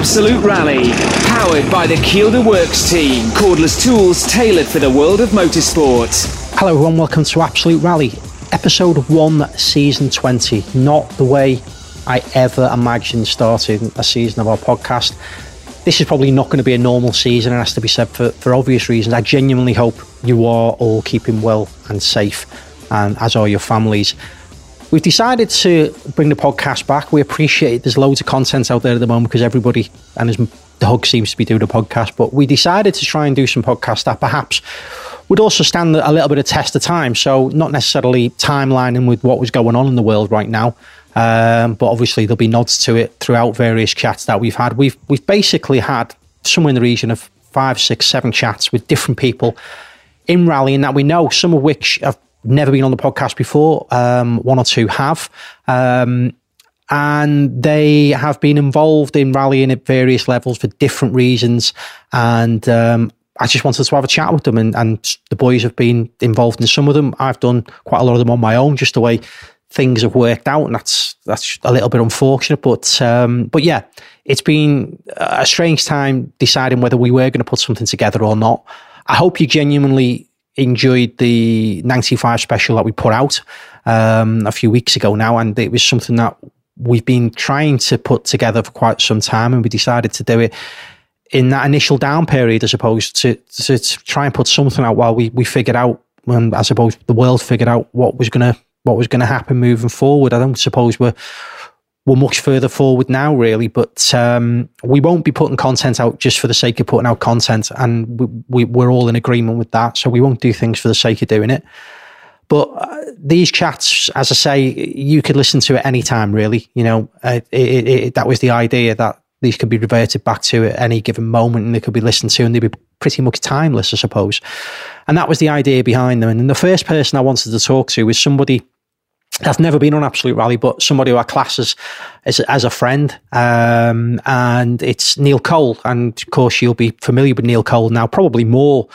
Absolute Rally, powered by the Kielder Works team, cordless tools tailored for the world of motorsport. Hello, everyone. Welcome to Absolute Rally, episode one, season 20. Not the way I ever imagined starting a season of our podcast. This is probably not going to be a normal season, it has to be said for, for obvious reasons. I genuinely hope you are all keeping well and safe, and as are your families. We've decided to bring the podcast back. We appreciate. There's loads of content out there at the moment because everybody and his dog seems to be doing a podcast. But we decided to try and do some podcasts that perhaps would also stand a little bit of test of time. So not necessarily timelining with what was going on in the world right now. Um, but obviously there'll be nods to it throughout various chats that we've had. We've we've basically had somewhere in the region of five, six, seven chats with different people in rallying that we know, some of which have never been on the podcast before. Um, one or two have. Um, and they have been involved in rallying at various levels for different reasons. And um, I just wanted to have a chat with them, and, and the boys have been involved in some of them. I've done quite a lot of them on my own, just the way things have worked out, and that's that's a little bit unfortunate. But um, but yeah, it's been a strange time deciding whether we were going to put something together or not. I hope you genuinely enjoyed the 95 special that we put out um, a few weeks ago now, and it was something that we've been trying to put together for quite some time, and we decided to do it in that initial down period, as opposed to, to, to try and put something out while we, we figured out, when I suppose the world figured out what was going to what was going to happen moving forward. I don't suppose we're we're much further forward now, really. But um, we won't be putting content out just for the sake of putting out content, and we, we, are all in agreement with that. So we won't do things for the sake of doing it. But uh, these chats, as I say, you could listen to at any time, really. You know, uh, it, it, that was the idea that these could be reverted back to at any given moment, and they could be listened to, and they'd be pretty much timeless, I suppose. And that was the idea behind them. And the first person I wanted to talk to was somebody I've never been on Absolute Rally, but somebody who I class as as, as a friend, um, and it's Neil Cole. And of course, you'll be familiar with Neil Cole now, probably more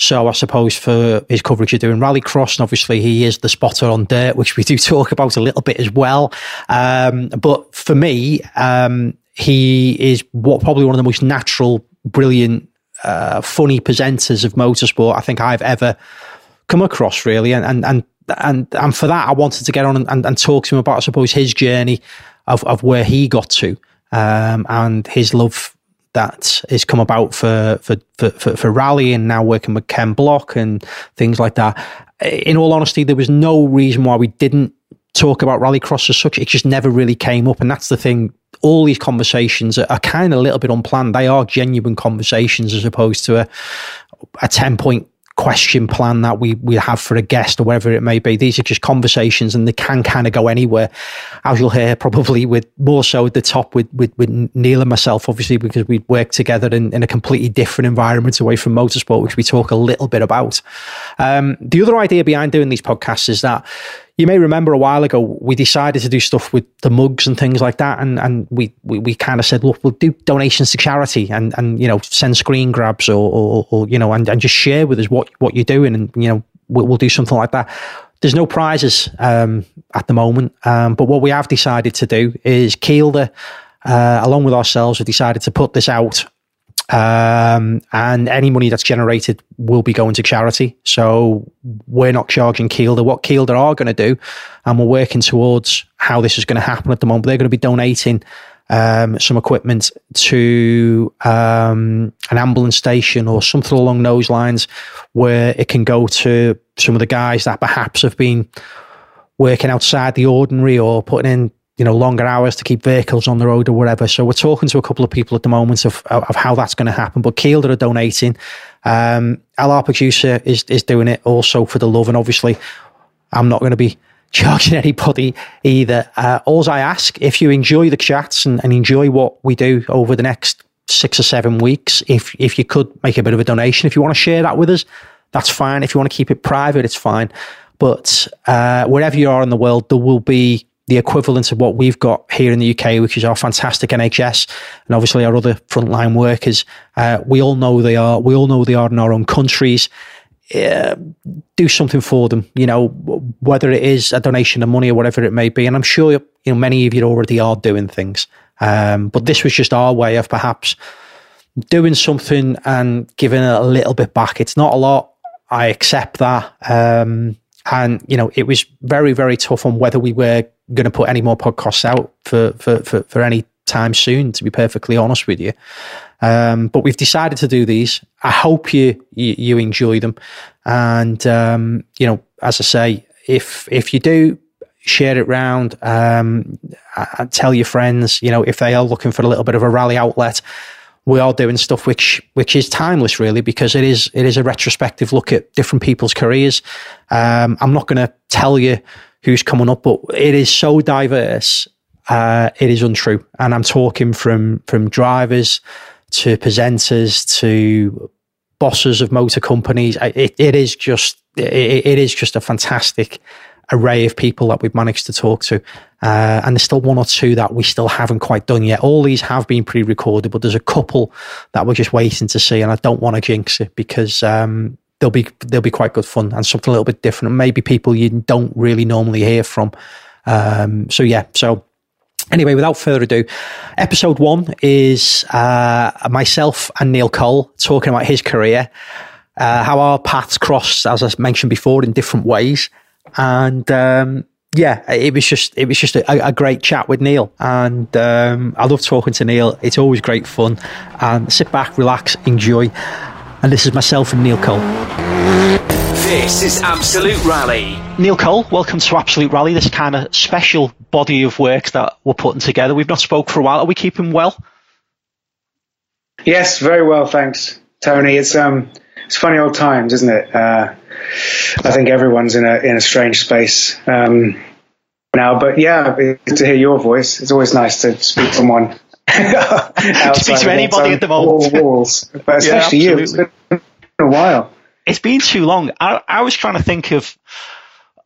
so, I suppose, for his coverage of doing Rallycross. And obviously, he is the spotter on dirt, which we do talk about a little bit as well. Um, but for me, um, he is what probably one of the most natural, brilliant, uh, funny presenters of motorsport I think I've ever come across, really. And, and, and and and for that, I wanted to get on and, and, and talk to him about, I suppose, his journey of, of where he got to um, and his love that has come about for, for, for, for, for rally and now working with Ken Block and things like that. In all honesty, there was no reason why we didn't talk about rallycross as such. It just never really came up. And that's the thing. All these conversations are, are kind of a little bit unplanned. They are genuine conversations as opposed to a, a 10 point question plan that we we have for a guest or whatever it may be. These are just conversations and they can kind of go anywhere. As you'll hear probably with more so at the top with with, with Neil and myself, obviously because we work together in, in a completely different environment away from motorsport, which we talk a little bit about. Um, the other idea behind doing these podcasts is that you may remember a while ago we decided to do stuff with the mugs and things like that and and we we, we kind of said look we'll do donations to charity and and you know send screen grabs or or, or you know and, and just share with us what what you're doing and you know we'll, we'll do something like that. There's no prizes um, at the moment um, but what we have decided to do is Kielder uh, along with ourselves have decided to put this out um, and any money that's generated will be going to charity. So we're not charging Kielder. What Kielder are going to do, and we're working towards how this is going to happen at the moment. They're going to be donating um, some equipment to um, an ambulance station or something along those lines, where it can go to some of the guys that perhaps have been working outside the ordinary or putting in you know, longer hours to keep vehicles on the road or whatever. So we're talking to a couple of people at the moment of, of how that's going to happen. But Kielder are donating. Um, LR producer is, is doing it also for the love. And obviously, I'm not going to be charging anybody either. Uh, all I ask, if you enjoy the chats and, and enjoy what we do over the next six or seven weeks, if, if you could make a bit of a donation, if you want to share that with us, that's fine. If you want to keep it private, it's fine. But uh, wherever you are in the world, there will be the equivalent of what we've got here in the UK, which is our fantastic NHS and obviously our other frontline workers. Uh, we all know they are. We all know they are in our own countries. Uh, do something for them, you know, whether it is a donation of money or whatever it may be. And I'm sure you know many of you already are doing things. Um, but this was just our way of perhaps doing something and giving a little bit back. It's not a lot. I accept that. Um, and, you know, it was very, very tough on whether we were going to put any more podcasts out for, for, for, for any time soon, to be perfectly honest with you. Um, but we've decided to do these. I hope you, you, you enjoy them. And, um, you know, as I say, if, if you do, share it round, um, tell your friends, you know, if they are looking for a little bit of a rally outlet, we are doing stuff which which is timeless really because it is it is a retrospective look at different people's careers um, i'm not going to tell you who's coming up but it is so diverse uh, it is untrue and i'm talking from from drivers to presenters to bosses of motor companies it, it is just it, it is just a fantastic array of people that we've managed to talk to. Uh, and there's still one or two that we still haven't quite done yet. All these have been pre recorded, but there's a couple that we're just waiting to see. And I don't want to jinx it because um, they'll be they'll be quite good fun and something a little bit different. And maybe people you don't really normally hear from. Um, so, yeah. So, Anyway, without further ado, episode one is uh, myself and Neil Cole talking about his career, uh, how our paths crossed, as I mentioned before, in different ways, and um, yeah, it was just it was just a, a great chat with Neil, and um, I love talking to Neil. It's always great fun. And sit back, relax, enjoy. And this is myself and Neil Cole. This is Absolute Rally. Neil Cole, welcome to Absolute Rally. This kind of special body of work that we're putting together. We've not spoke for a while. Are we keeping well? Yes, very well, thanks, Tony. It's um, it's funny old times, isn't it? Uh, I think everyone's in a in a strange space um, now. But yeah, to hear your voice, it's always nice to speak to someone. speak to anybody at the moment. Walls, but especially yeah, you. It's been a while. It's been too long. I, I was trying to think of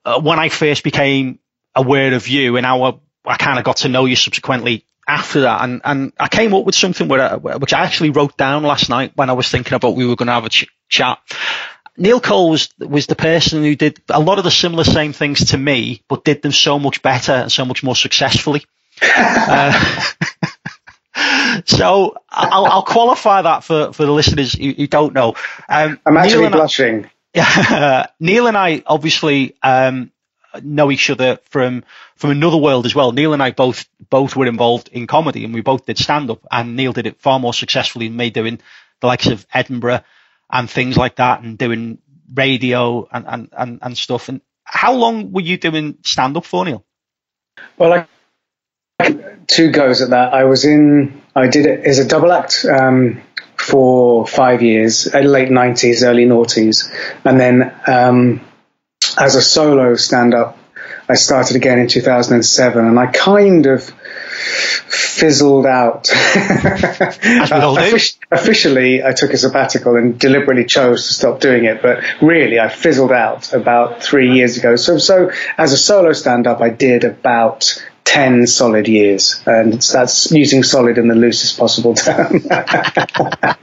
uh, when I first became aware of you and how I, I kind of got to know you subsequently after that, and, and I came up with something where, which I actually wrote down last night when I was thinking about we were going to have a ch- chat. Neil Cole was was the person who did a lot of the similar same things to me, but did them so much better and so much more successfully. uh, so I'll, I'll, qualify that for, for the listeners who, who don't know. Um, I'm actually blushing. I, Neil and I obviously um, know each other from from another world as well. Neil and I both both were involved in comedy, and we both did stand up. And Neil did it far more successfully than me, doing the likes of Edinburgh and things like that and doing radio and, and, and, and stuff. And how long were you doing stand up for, Neil? Well, I, two goes at that. I was in, I did it as a double act um, for five years, uh, late 90s, early noughties. And then um, as a solo stand up, I started again in 2007. And I kind of, fizzled out. officially, I took a sabbatical and deliberately chose to stop doing it, but really, I fizzled out about three years ago. So, so as a solo stand-up, I did about 10 solid years, and that's using solid in the loosest possible term.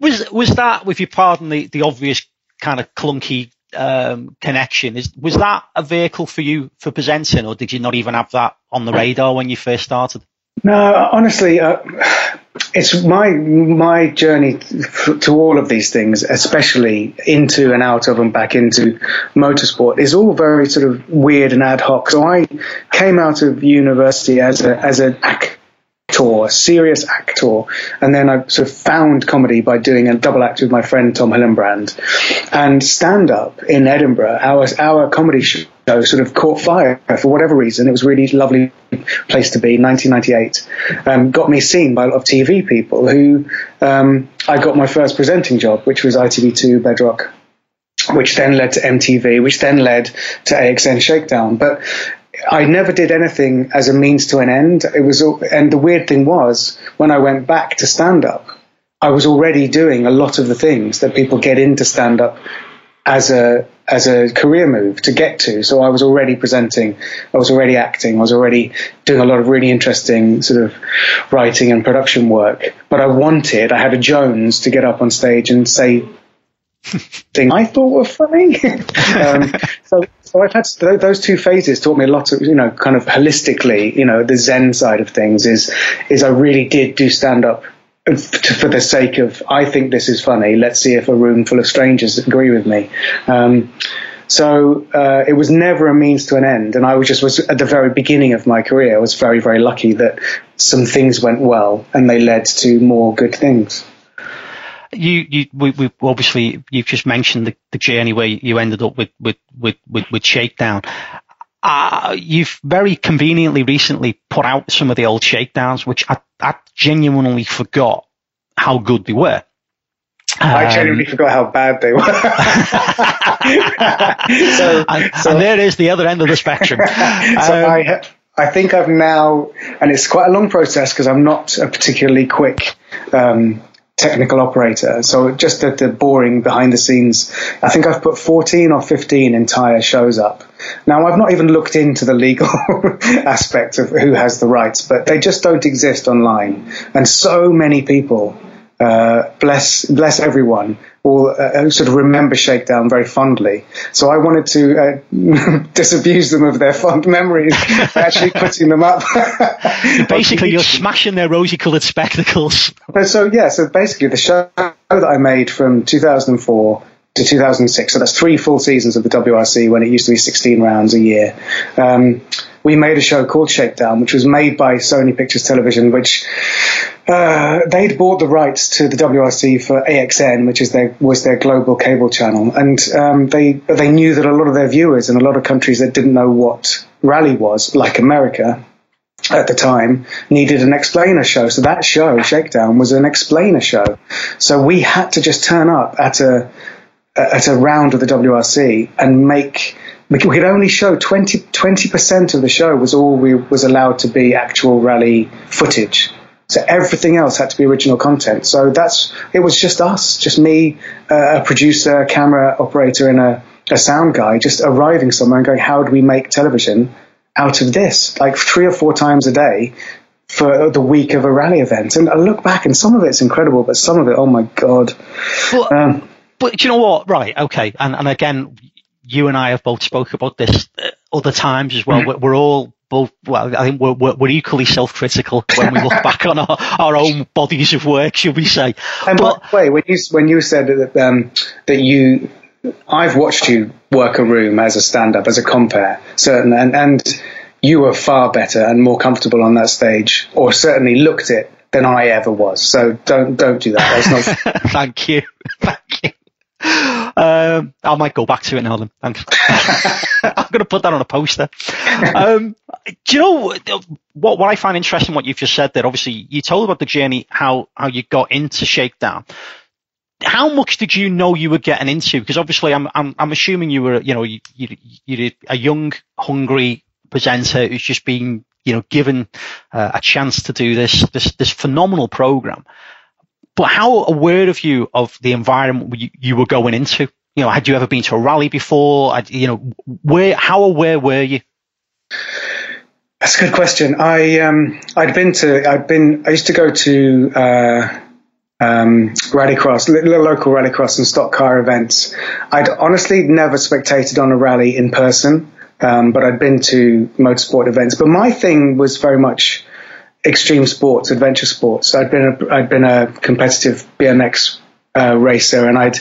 was was that, with your pardon, the, the obvious kind of clunky um, connection. Is was that a vehicle for you for presenting, or did you not even have that on the radar when you first started? No, honestly, uh, it's my my journey to all of these things, especially into and out of and back into motorsport, is all very sort of weird and ad hoc. So I came out of university as a as an actor a serious actor. And then I sort of found comedy by doing a double act with my friend Tom Hillenbrand. And stand up in Edinburgh, our, our comedy show sort of caught fire for whatever reason. It was a really lovely place to be, 1998. Um, got me seen by a lot of TV people who um, I got my first presenting job, which was ITV2 Bedrock which then led to MTV, which then led to AXN Shakedown. But I never did anything as a means to an end. It was, and the weird thing was when I went back to stand up, I was already doing a lot of the things that people get into stand up as a as a career move to get to. So I was already presenting, I was already acting, I was already doing a lot of really interesting sort of writing and production work. But I wanted, I had a Jones to get up on stage and say things I thought were funny. um, so, so I've had those two phases taught me a lot of, you know, kind of holistically, you know, the Zen side of things is, is I really did do stand up for the sake of I think this is funny. Let's see if a room full of strangers agree with me. Um, so uh, it was never a means to an end, and I was just was at the very beginning of my career. I was very very lucky that some things went well, and they led to more good things. You, you, we, we obviously you've just mentioned the, the journey where you ended up with with with with, with Shakedown. Uh, you've very conveniently recently put out some of the old shakedowns, which I, I genuinely forgot how good they were. I genuinely um, forgot how bad they were. so, and, so, and, there is the other end of the spectrum. so um, I, I think I've now, and it's quite a long process because I'm not a particularly quick um, technical operator. So just the, the boring behind the scenes, I think I've put 14 or 15 entire shows up. Now I've not even looked into the legal aspect of who has the rights, but they just don't exist online. And so many people uh, bless bless everyone or uh, sort of remember Shakedown very fondly. So I wanted to uh, disabuse them of their fond memories by actually putting them up. basically, you're smashing their rosy-coloured spectacles. So yeah, so basically the show that I made from 2004 to 2006. So that's three full seasons of the WRC when it used to be 16 rounds a year. Um, we made a show called Shakedown, which was made by Sony Pictures Television, which uh, they'd bought the rights to the WRC for AXN, which is their was their global cable channel, and um, they they knew that a lot of their viewers in a lot of countries that didn't know what rally was, like America, at the time needed an explainer show. So that show, Shakedown, was an explainer show. So we had to just turn up at a at a round of the WRC and make we could only show 20 percent of the show was all we was allowed to be actual rally footage. So everything else had to be original content. So that's it was just us, just me, uh, a producer, camera operator, and a, a sound guy, just arriving somewhere and going, how do we make television out of this? Like three or four times a day for the week of a rally event. And I look back, and some of it's incredible, but some of it, oh my god. Well, um, but you know what? Right, okay, and and again, you and I have both spoke about this uh, other times as well. Mm-hmm. We're, all both, well, I think we're, we're, we're equally self-critical when we look back on our, our own bodies of work, should we say. And but, by the way, when you, when you said that, um, that you, I've watched you work a room as a stand-up, as a compare, certain, and, and you were far better and more comfortable on that stage, or certainly looked it than I ever was. So don't don't do that. That's not. Thank you. Thank you. Um, I might go back to it now then. Thanks. I'm going to put that on a poster. Um, do you know what, what I find interesting, what you've just said there? Obviously, you told about the journey, how, how you got into Shakedown. How much did you know you were getting into? Because obviously, I'm, I'm, I'm assuming you were, you know, you, you, you're a young, hungry presenter who's just been, you know, given uh, a chance to do this, this, this phenomenal program. But how aware of you of the environment you, you were going into? You know, had you ever been to a rally before? You know, where how aware were you? That's a good question. I um, I'd been to I'd been I used to go to uh, um, rallycross, little local rallycross and stock car events. I'd honestly never spectated on a rally in person, um, but I'd been to motorsport events. But my thing was very much extreme sports, adventure sports. I'd been a, I'd been a competitive BMX uh, racer, and I'd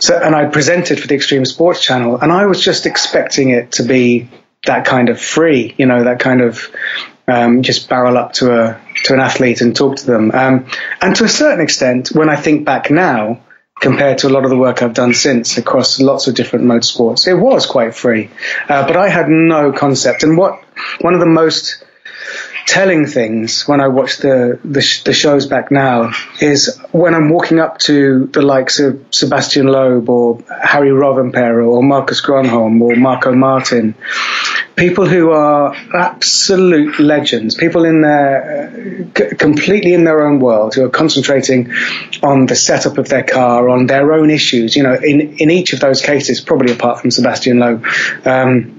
so and I presented for the Extreme Sports Channel, and I was just expecting it to be that kind of free, you know, that kind of um, just barrel up to a to an athlete and talk to them. Um, and to a certain extent, when I think back now, compared to a lot of the work I've done since across lots of different motorsports, it was quite free. Uh, but I had no concept. And what one of the most telling things when I watch the, the, sh- the shows back now is when I'm walking up to the likes of Sebastian Loeb or Harri Rovanperä or Marcus Gronholm or Markko Märtin, people who are absolute legends, people in their c- completely in their own world who are concentrating on the setup of their car, on their own issues. You know, in in each of those cases, probably apart from Sebastian Loeb. Um,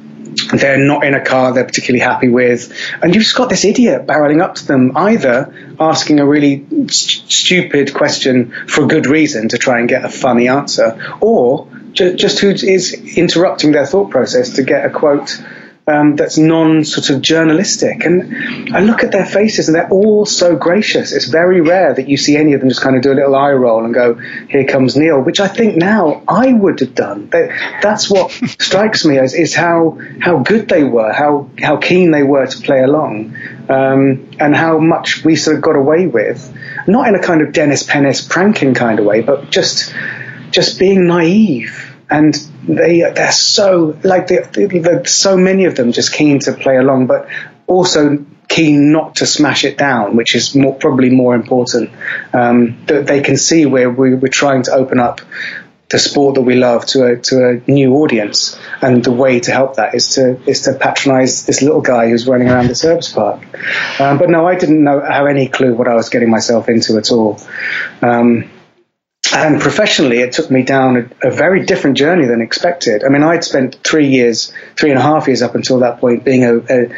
they're not in a car they're particularly happy with. And you've just got this idiot barreling up to them, either asking a really st- stupid question for a good reason to try and get a funny answer, or ju- just who is interrupting their thought process to get a quote um, that's non sort of journalistic. And I look at their faces and they're all so gracious. It's very rare that you see any of them just kind of do a little eye roll and go, here comes Neil, which I think now I would have done. That's what strikes me as is how, how good they were, how, how keen they were to play along, um, and how much we sort of got away with. Not in a kind of Dennis Pennis pranking kind of way, but just, just being naive and they they're so like they, they, so many of them just keen to play along, but also keen not to smash it down, which is more, probably more important. Um, that they can see where we, we're trying to open up the sport that we love to a to a new audience, and the way to help that is to is to patronise this little guy who's running around the service park. Um, but no, I didn't know have any clue what I was getting myself into at all. Um, and professionally, it took me down a, a, very different journey than expected. I mean, I'd spent three years, three and a half years up until that point, being a, a,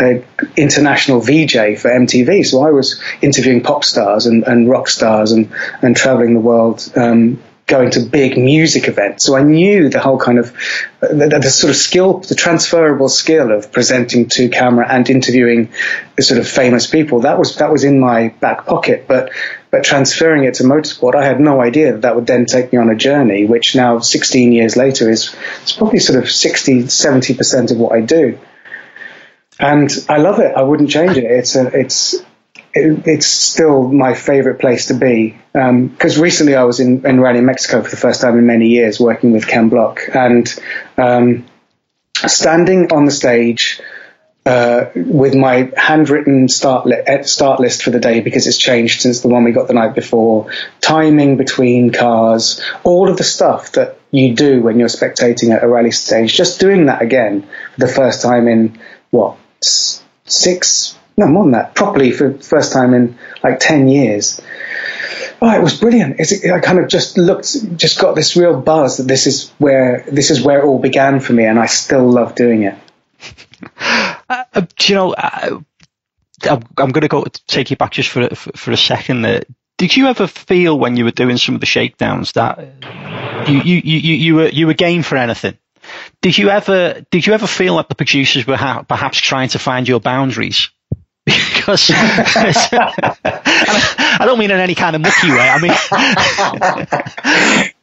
a international VJ for MTV. So I was interviewing pop stars and, and rock stars and, and traveling the world, um, going to big music events. So I knew the whole kind of the, the, sort of skill, the transferable skill of presenting to camera and interviewing the sort of famous people. That was that was in my back pocket, but but transferring it to motorsport, I had no idea that that would then take me on a journey, which now 16 years later is it's probably sort of 60, 70 percent of what I do. And I love it. I wouldn't change it. It's a, it's it, it's still my favorite place to be. Because um, recently I was in, in Rally Mexico for the first time in many years working with Ken Block and um, standing on the stage uh, with my handwritten start, li- eh, start list for the day because it's changed since the one we got the night before, timing between cars, all of the stuff that you do when you're spectating at a rally stage, just doing that again for the first time in what, six, no more than that, properly for the first time in like 10 years. Oh, it was brilliant. It's, I kind of just looked, just got this real buzz that this is where this is where it all began for me, and I still love doing it. Uh, uh you know, uh, I'm, I'm going to go take you back just for for, for a second. There. Did you ever feel when you were doing some of the shakedowns that you you you, you were you were game for anything? Did you ever did you ever feel like the producers were ha- perhaps trying to find your boundaries? Because I don't mean in any kind of mucky way. I mean,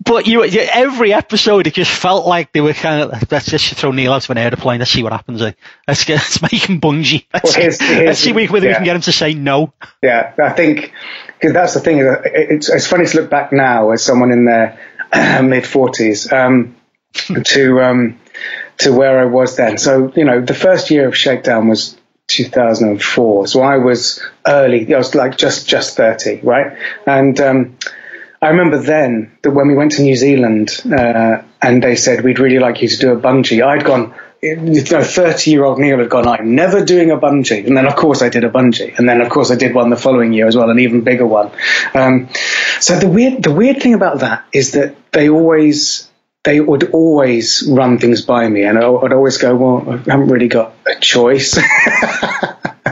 but you every episode it just felt like they were kind of let's just throw Neil out of an airplane. Let's see what happens. Eh? Let's get let's make him bungee. Let's, well, here's, here's, let's see whether yeah. we can get him to say no. Yeah, I think because that's the thing. It's, it's funny to look back now as someone in their mid forties um, to. Um, to where I was then. So, you know, the first year of Shakedown was 2004. So I was early. I was like just just 30, right? And um, I remember then that when we went to New Zealand uh, and they said we'd really like you to do a bungee, I'd gone. You know, 30 year old Neil had gone, I'm never doing a bungee. And then, of course, I did a bungee. And then, of course, I did one the following year as well, an even bigger one. Um, so the weird, the weird thing about that is that they always they would always run things by me, and I'd always go, "Well, I haven't really got a choice."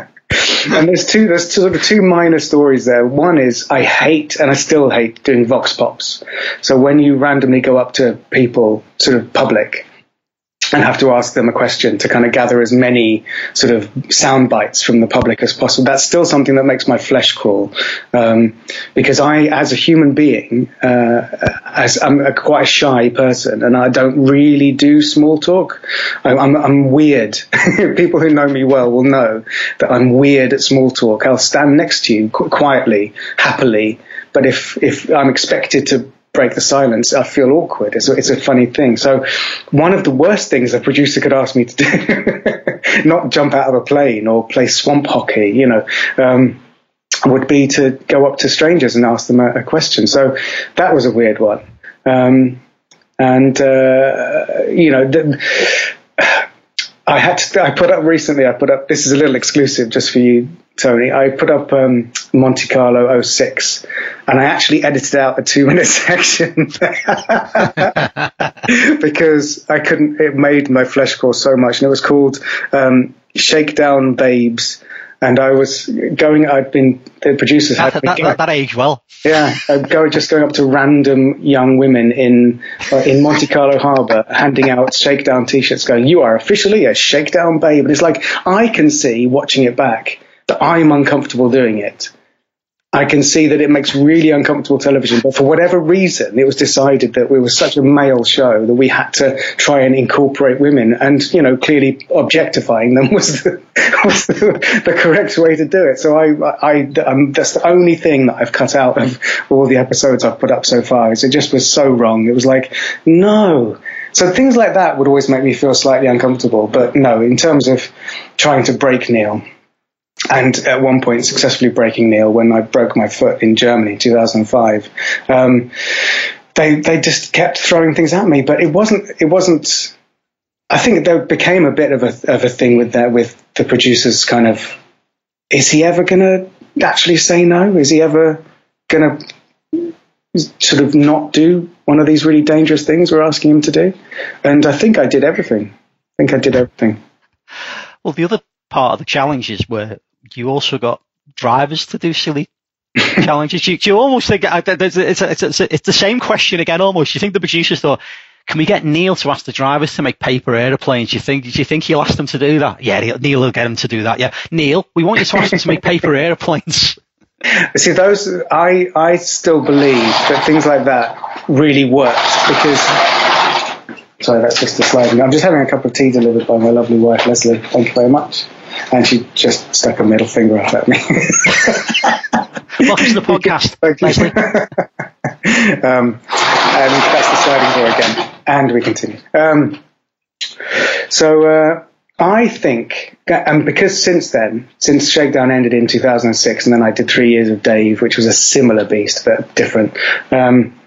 and there's two, there's sort of two minor stories there. One is I hate, and I still hate doing vox pops. So when you randomly go up to people, sort of public, and have to ask them a question to kind of gather as many sort of sound bites from the public as possible. That's still something that makes my flesh crawl um, because I, as a human being, uh, as I'm a quite a shy person and I don't really do small talk. I, I'm, I'm weird. People who know me well will know that I'm weird at small talk. I'll stand next to you qu- quietly, happily, but if if I'm expected to break the silence, I feel awkward. It's a, it's a funny thing. So one of the worst things a producer could ask me to do, not jump out of a plane or play swamp hockey, you know, um, would be to go up to strangers and ask them a, a question. So that was a weird one. Um, and, uh, you know, the, I had to, I put up recently, I put up, this is a little exclusive just for you Tony, I put up um, Monte Carlo 06 and I actually edited out a two minute section because I couldn't, it made my flesh crawl so much. And it was called um, Shakedown Babes. And I was going, I'd been, the producers had that, that, that age well. Yeah, I'd go just going up to random young women in uh, in Monte Carlo Harbour, handing out shakedown T-shirts, going, "You are officially a shakedown babe." And it's like I can see watching it back that I'm uncomfortable doing it. I can see that it makes really uncomfortable television, but for whatever reason, it was decided that we were such a male show that we had to try and incorporate women, and you know, clearly objectifying them was the, was the, the correct way to do it. So I, I, um, that's the only thing that I've cut out of all the episodes I've put up so far. Is it just was so wrong. It was like, no. So things like that would always make me feel slightly uncomfortable, but no, in terms of trying to break Neil and at one point successfully breaking Neil when I broke my foot in Germany in 2005. Um, they they just kept throwing things at me, but it wasn't it wasn't. I think there became a bit of a of a thing with that with the producers kind of. Is he ever going to actually say no? Is he ever going to sort of not do one of these really dangerous things we're asking him to do? And I think I did everything. I think I did everything. Well, the other part of the challenges were you also got drivers to do silly challenges. You, you almost think it's, it's, it's, it's, the same question again. Almost, you think the producers thought, "Can we get Neil to ask the drivers to make paper airplanes?" You think? Do you think he'll ask them to do that? Yeah, Neil will get him to do that. Yeah, Neil, we want you to ask them to make paper airplanes. See, those I I still believe that things like that really work because. Sorry, that's just a sliding. I'm just having a cup of tea delivered by my lovely wife, Leslie. Thank you very much and she just stuck a middle finger up at me. Welcome to the podcast, um, and that's the sliding door again. And we continue. Um, so uh, I think, and because since then, since Shakedown ended in 2006, and then I did three years of Dave, which was a similar beast but different. Um,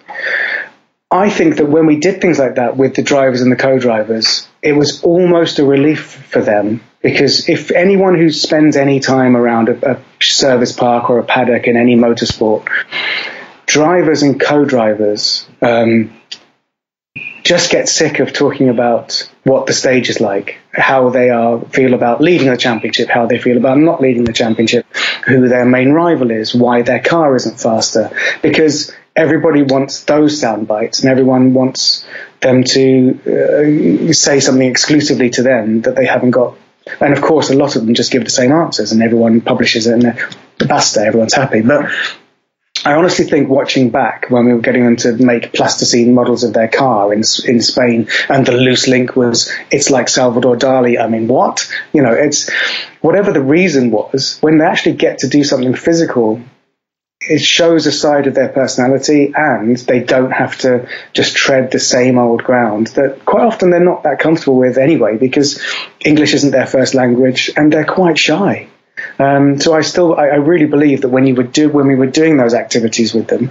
I think that when we did things like that with the drivers and the co-drivers, it was almost a relief for them because if anyone who spends any time around a, a service park or a paddock in any motorsport, drivers and co-drivers um, just get sick of talking about what the stage is like, how they are feel about leading the championship, how they feel about not leading the championship, who their main rival is, why their car isn't faster, because everybody wants those sound bites and everyone wants them to uh, say something exclusively to them that they haven't got and of course, a lot of them just give the same answers, and everyone publishes it, and basta, everyone's happy. But I honestly think watching back when we were getting them to make plasticine models of their car in in Spain, and the loose link was it's like Salvador Dali. I mean, what? You know, it's whatever the reason was. When they actually get to do something physical it shows a side of their personality and they don't have to just tread the same old ground that quite often they're not that comfortable with anyway because English isn't their first language and they're quite shy. Um, so I still, I, I, really believe that when you would do, when we were doing those activities with them,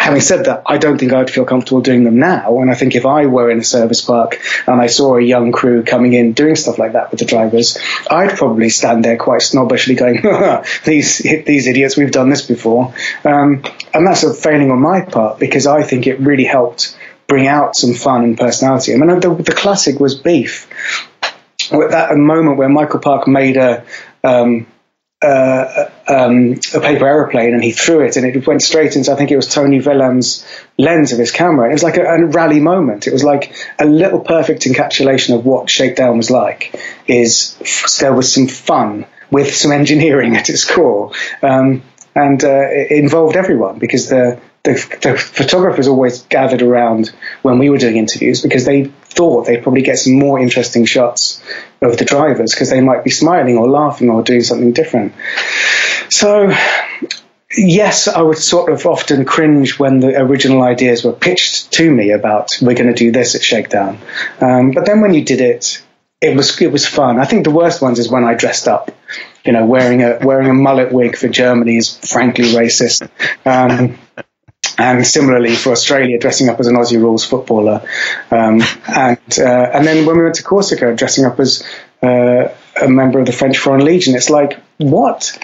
having said that, I don't think I'd feel comfortable doing them now. And I think if I were in a service park and I saw a young crew coming in doing stuff like that with the drivers, I'd probably stand there quite snobbishly going, these, these idiots, we've done this before. Um, and that's a failing on my part because I think it really helped bring out some fun and personality. I mean, the, the classic was Beef. At that moment where Michael Park made a, um, uh, um, a paper aeroplane and he threw it and it went straight into I think it was Tony Willems' lens of his camera. It was like a, a, rally moment. It was like a little perfect encapsulation of what Shakedown was like. Is there was some fun with some engineering at its core, um, and uh, it involved everyone because the the, the, photographers always gathered around when we were doing interviews because they thought they'd probably get some more interesting shots of the drivers because they might be smiling or laughing or doing something different. So, yes, I would sort of often cringe when the original ideas were pitched to me about we're going to do this at Shakedown. Um, but then when you did it, it was it was fun. I think the worst ones is when I dressed up, you know, wearing a wearing a mullet wig for Germany is frankly racist. Um, and similarly for Australia, dressing up as an Aussie rules footballer, um, and uh, and then when we went to Corsica, dressing up as uh, a member of the French Foreign Legion. It's like, what?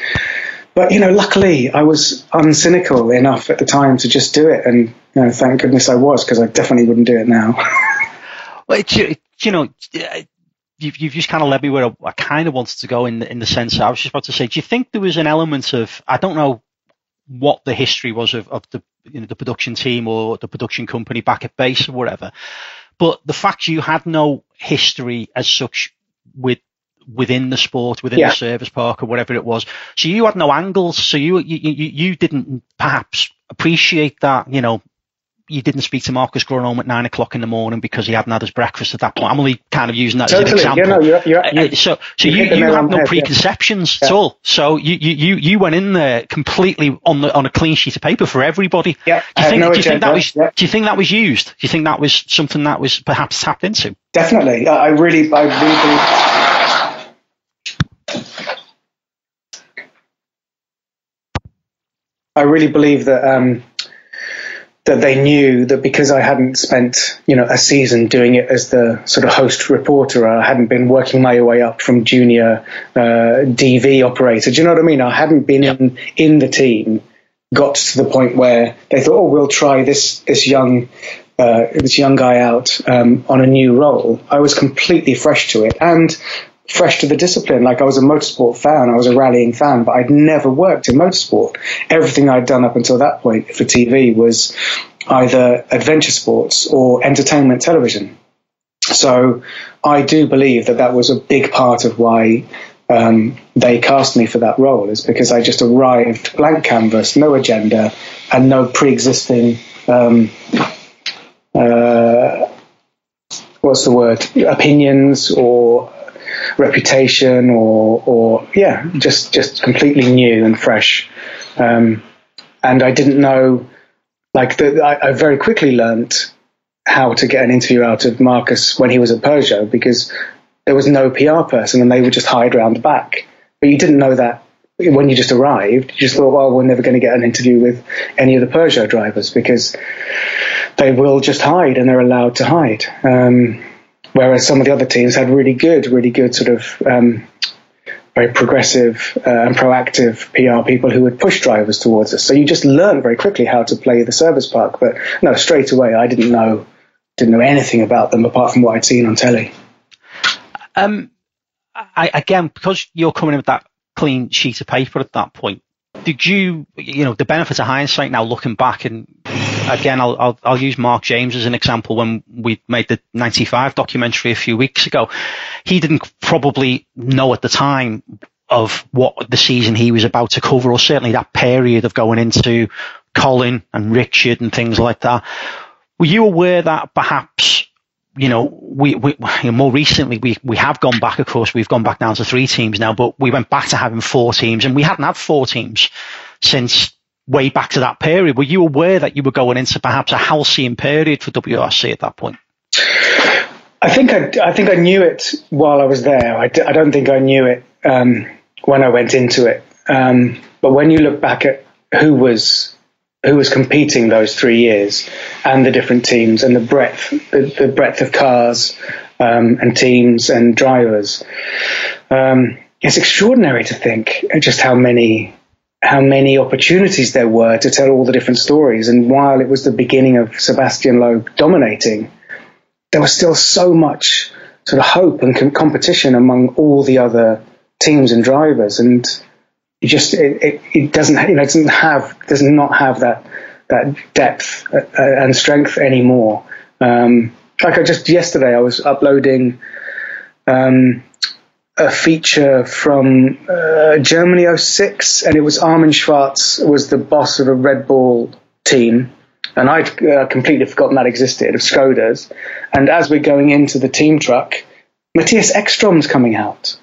But, you know, luckily I was uncynical enough at the time to just do it. And, you know, thank goodness I was because I definitely wouldn't do it now. well, you, you know, you've, you've just kind of led me where I, I kind of wanted to go in the, in the sense I was just about to say, do you think there was an element of, I don't know what the history was of, of the, you know, the production team or the production company back at base or whatever, but the fact you had no history as such with within the sport, within yeah. the service park or whatever it was. So you had no angles. So you, you, you, you didn't perhaps appreciate that, you know, you didn't speak to Marcus going at nine o'clock in the morning because he hadn't had his breakfast at that point. I'm only kind of using that totally. as an example. You're, you're, you're, uh, so, so you, you have no head, preconceptions yeah. at all. So you, you, you went in there completely on the on a clean sheet of paper for everybody. Yeah, do you think, no do you think that was yeah. do you think that was used? Do you think that was something that was perhaps tapped into? Definitely. I really, I really. I really believe that um, that they knew that because I hadn't spent, you know, a season doing it as the sort of host reporter, I hadn't been working my way up from junior uh, DV operator. Do you know what I mean? I hadn't been in in the team, got to the point where they thought, oh, we'll try this this young. Uh, this young guy out um, on a new role. I was completely fresh to it, and fresh to the discipline. Like I was a motorsport fan, I was a rallying fan, but I'd never worked in motorsport. Everything I'd done up until that point for TV was either adventure sports or entertainment television. So I do believe that that was a big part of why um, they cast me for that role is because I just arrived blank canvas, no agenda, and no pre-existing um, uh, what's the word opinions or reputation or or yeah, just just completely new and fresh. Um, and I didn't know, like, the, I, I, very quickly learnt how to get an interview out of Marcus when he was at Peugeot because there was no PR person and they would just hide around the back. But you didn't know that when you just arrived. You just thought, well, we're never going to get an interview with any of the Peugeot drivers because they will just hide and they're allowed to hide. Um, whereas some of the other teams had really good, really good sort of um, very progressive uh, and proactive PR people who would push drivers towards us. So you just learn very quickly how to play the service park. But no, straight away, I didn't know didn't know anything about them apart from what I'd seen on telly. Um, I, again, because you're coming in with that clean sheet of paper at that point, did you, you know, the benefit of hindsight now looking back and again, I'll, I'll, I'll use Mark James as an example. When we made the '95 documentary a few weeks ago, he didn't probably know at the time of what the season he was about to cover, or certainly that period of going into Colin and Richard and things like that. Were you aware that perhaps you know, we, we you know, more recently we, we have gone back, of course, we've gone back down to three teams now, but we went back to having four teams and we hadn't had four teams since way back to that period. Were you aware that you were going into perhaps a halcyon period for WRC at that point? I think I, I think I knew it while I was there. I d- I don't think I knew it um, when I went into it. Um, but when you look back at who was who was competing those three years and the different teams and the breadth the, the breadth of cars um, and teams and drivers, um, it's extraordinary to think just how many how many opportunities there were to tell all the different stories. And while it was the beginning of Sebastian Loeb dominating, there was still so much sort of hope and com- competition among all the other teams and drivers. And it just it, it, it doesn't you know it doesn't have does not have that that depth uh, and strength anymore. Um, like I just yesterday, I was uploading um, a feature from uh, Germany 06, and it was Armin Schwarz was the boss of a Red Bull team, and I'd uh, completely forgotten that existed of Skoda's. And as we're going into the team truck, Mattias Ekström's coming out,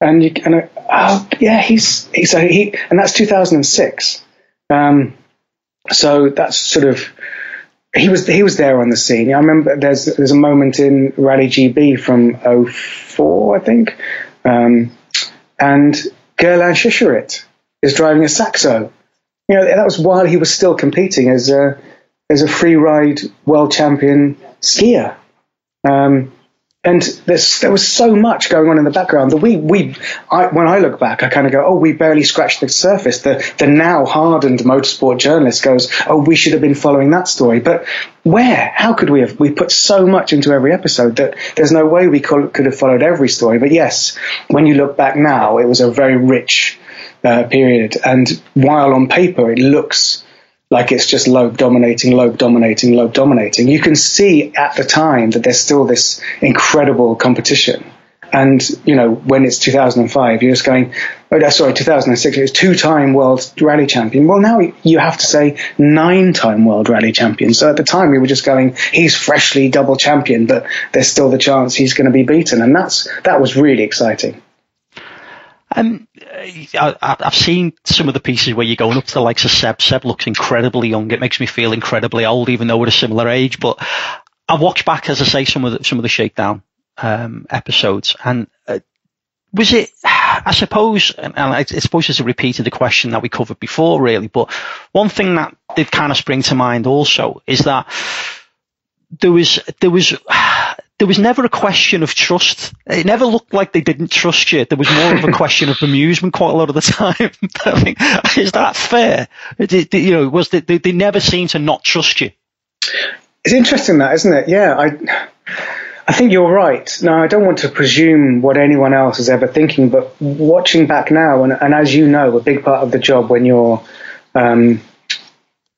and you and I, oh yeah, he's he's he, and that's 2006. Um, so that's sort of he was he was there on the scene. I remember there's there's a moment in Rally GB from 04, I think, um, and Guerlain Chicherit is driving a Saxo. You know, that was while he was still competing as a, as a free ride world champion skier. Um, and there was so much going on in the background that we, we I, when I look back, I kind of go, oh, we barely scratched the surface. The, the now hardened motorsport journalist goes, oh, we should have been following that story. But where? How could we have? We put so much into every episode that there's no way we could, could have followed every story. But yes, when you look back now, it was a very rich uh, period. And while on paper it looks like it's just Loeb dominating, Loeb dominating, Loeb dominating. You can see at the time that there's still this incredible competition. And, you know, when it's 2005, you're just going, oh, sorry, 2006, it's two time world rally champion. Well, now you have to say nine time world rally champion. So at the time, we were just going, he's freshly double champion, but there's still the chance he's going to be beaten. And that's, that was really exciting. Um, I, have seen some of the pieces where you're going up to the likes of Seb. Seb looks incredibly young. It makes me feel incredibly old, even though we're a similar age. But I've watched back, as I say, some of the, some of the shakedown um, episodes, and uh, was it? I suppose, and I, suppose it's a repeat of the question that we covered before, really. But one thing that did kind of spring to mind also is that there was there was there was never a question of trust. It never looked like they didn't trust you. There was more of a question of amusement quite a lot of the time. I think, is that fair? you know, was they, they never seem to not trust you? It's interesting that, isn't it? Yeah, I. I think you're right. Now, I don't want to presume what anyone else is ever thinking, but watching back now, and, and as you know, a big part of the job when you're um,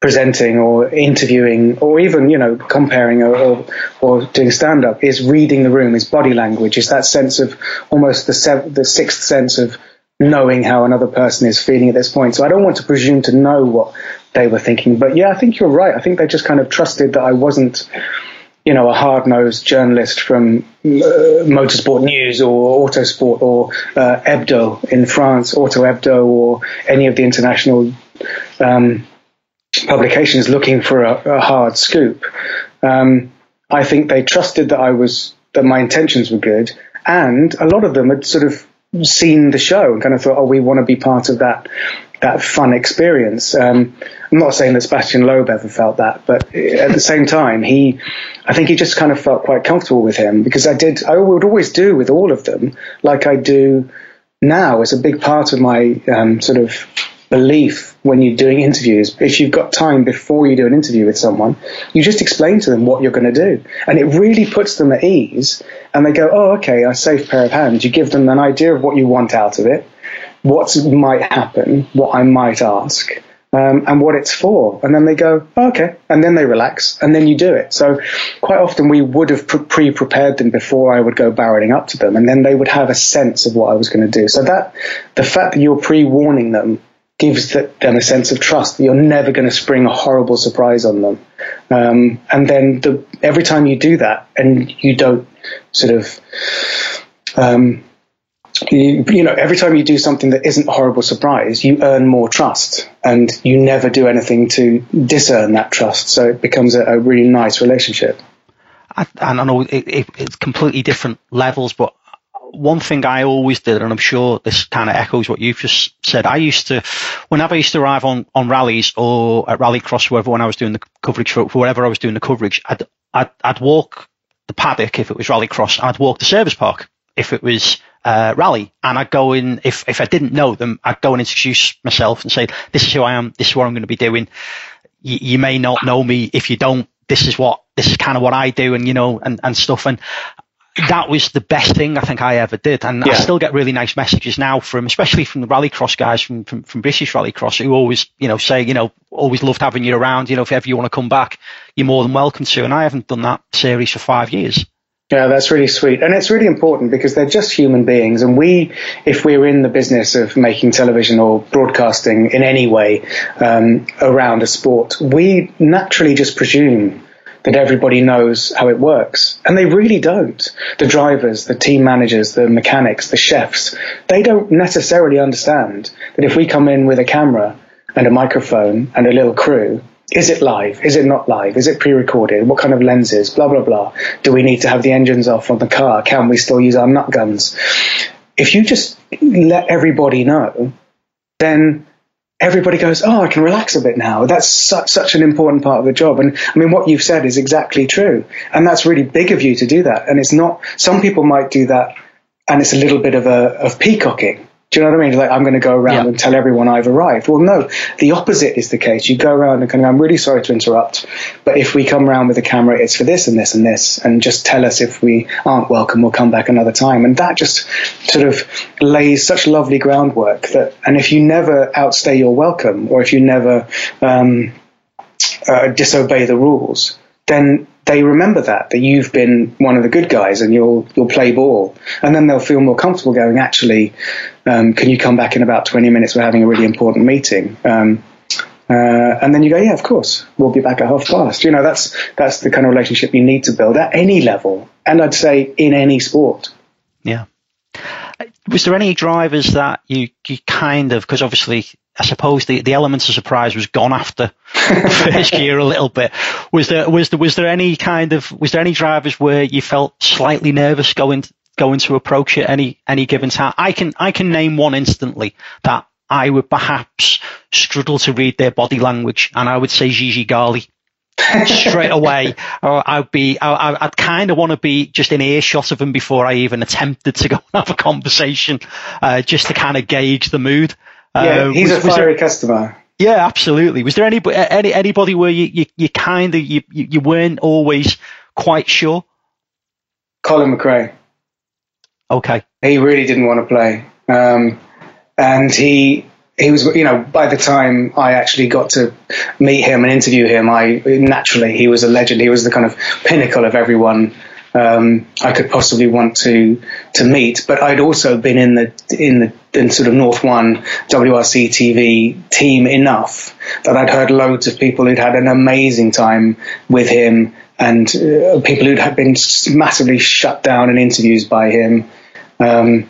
presenting or interviewing or even you know comparing or, or, or doing stand up is reading the room is body language is that sense of almost the sev- the sixth sense of knowing how another person is feeling at this point. So I don't want to presume to know what they were thinking but yeah I think you're right. I think they just kind of trusted that I wasn't you know, a hard-nosed journalist from uh, Motorsport News or Autosport or uh, in France, Auto Hebdo, or any of the international um, publications looking for a, a hard scoop. Um, I think they trusted that I was that my intentions were good, and a lot of them had sort of seen the show and kind of thought, "Oh, we want to be part of that that fun experience." Um, I'm not saying that Sebastian Loeb ever felt that, but at the same time, he, I think he just kind of felt quite comfortable with him because I did, I would always do with all of them, like I do now, as a big part of my um, sort of belief when you're doing interviews. If you've got time before you do an interview with someone, you just explain to them what you're going to do. And it really puts them at ease. And they go, oh, okay, a safe pair of hands. You give them an idea of what you want out of it, what might happen, what I might ask. Um, and what it's for. And then they go, oh, okay. And then they relax and then you do it. So quite often we would have pre prepared them before I would go barreling up to them and then they would have a sense of what I was going to do. So that the fact that you're pre warning them gives them a sense of trust that you're never going to spring a horrible surprise on them. Um, and then the, every time you do that and you don't sort of, um, you, you, know, every time you do something that isn't a horrible surprise, you earn more trust and you never do anything to disearn that trust. So it becomes a, a really nice relationship. I, and I know it, it, it's completely different levels, but one thing I always did, and I'm sure this kind of echoes what you've just said. I used to, whenever I used to arrive on, on rallies or at Rallycross, wherever when I was doing the coverage for, for wherever I was doing the coverage, I'd, I'd, I'd walk the paddock if it was Rallycross, and I'd walk the service park if it was uh, rally, and I'd go in if if I didn't know them, I'd go and introduce myself and say, "This is who I am. This is what I'm going to be doing. You, you may not know me. If you don't, this is what this is kind of what I do, and you know, and and stuff." And that was the best thing I think I ever did. And yeah. I still get really nice messages now from, especially from the rallycross guys from, from, from British rallycross who always, you know, say, you know, always loved having you around. You know, if ever you want to come back, you're more than welcome to. And I haven't done that series for five years. Yeah, that's really sweet. And it's really important because they're just human beings. And we, if we're in the business of making television or broadcasting in any way um, around a sport, we naturally just presume that everybody knows how it works. And they really don't. The drivers, the team managers, the mechanics, the chefs, they don't necessarily understand that if we come in with a camera and a microphone and a little crew, is it live? Is it not live? Is it pre-recorded? What kind of lenses? Blah, blah, blah. Do we need to have the engines off on the car? Can we still use our nut guns? If you just let everybody know, then everybody goes, "Oh, I can relax a bit now." That's such such an important part of the job. And I mean, what you've said is exactly true, and that's really big of you to do that. And it's not. Some people might do that, and it's a little bit of a of peacocking. Do you know what I mean? Like, I'm going to go around yeah. and tell everyone I've arrived. Well, no, the opposite is the case. You go around and kind of, I'm really sorry to interrupt, but if we come around with a camera, it's for this and this and this, and just tell us if we aren't welcome, we'll come back another time. And that just sort of lays such lovely groundwork that, and if you never outstay your welcome, or if you never um, uh, disobey the rules, then they remember that that you've been one of the good guys and you'll you'll play ball, and then they'll feel more comfortable going. Actually, um, can you come back in about twenty minutes? We're having a really important meeting. Um, uh, and then you go, yeah, of course, we'll be back at half past. You know, that's that's the kind of relationship you need to build at any level, and I'd say in any sport. Yeah. Was there any drivers that you, you kind of because obviously I suppose the, the element of surprise was gone after first year a little bit. Was there was there was there any kind of was there any drivers where you felt slightly nervous going going to approach it any any given time? I can I can name one instantly that I would perhaps struggle to read their body language, and I would say Gigi Galli. straight away, or I'd be, I, would kind of want to be just in earshot of him before I even attempted to go and have a conversation, uh, just to kind of gauge the mood. Yeah, uh, he's was, a fiery there, customer. Yeah, absolutely. Was there any, any anybody where you, you, you kind of you, you weren't always quite sure? Colin McRae. Okay. He really didn't want to play, um, and he he was you know by the time I actually got to meet him and interview him, I naturally he was a legend. He was the kind of pinnacle of everyone um, I could possibly want to to meet. But I'd also been in the in the in sort of North One WRC TV team enough that I'd heard loads of people who'd had an amazing time with him and uh, people who'd have been massively shut down in interviews by him. Um,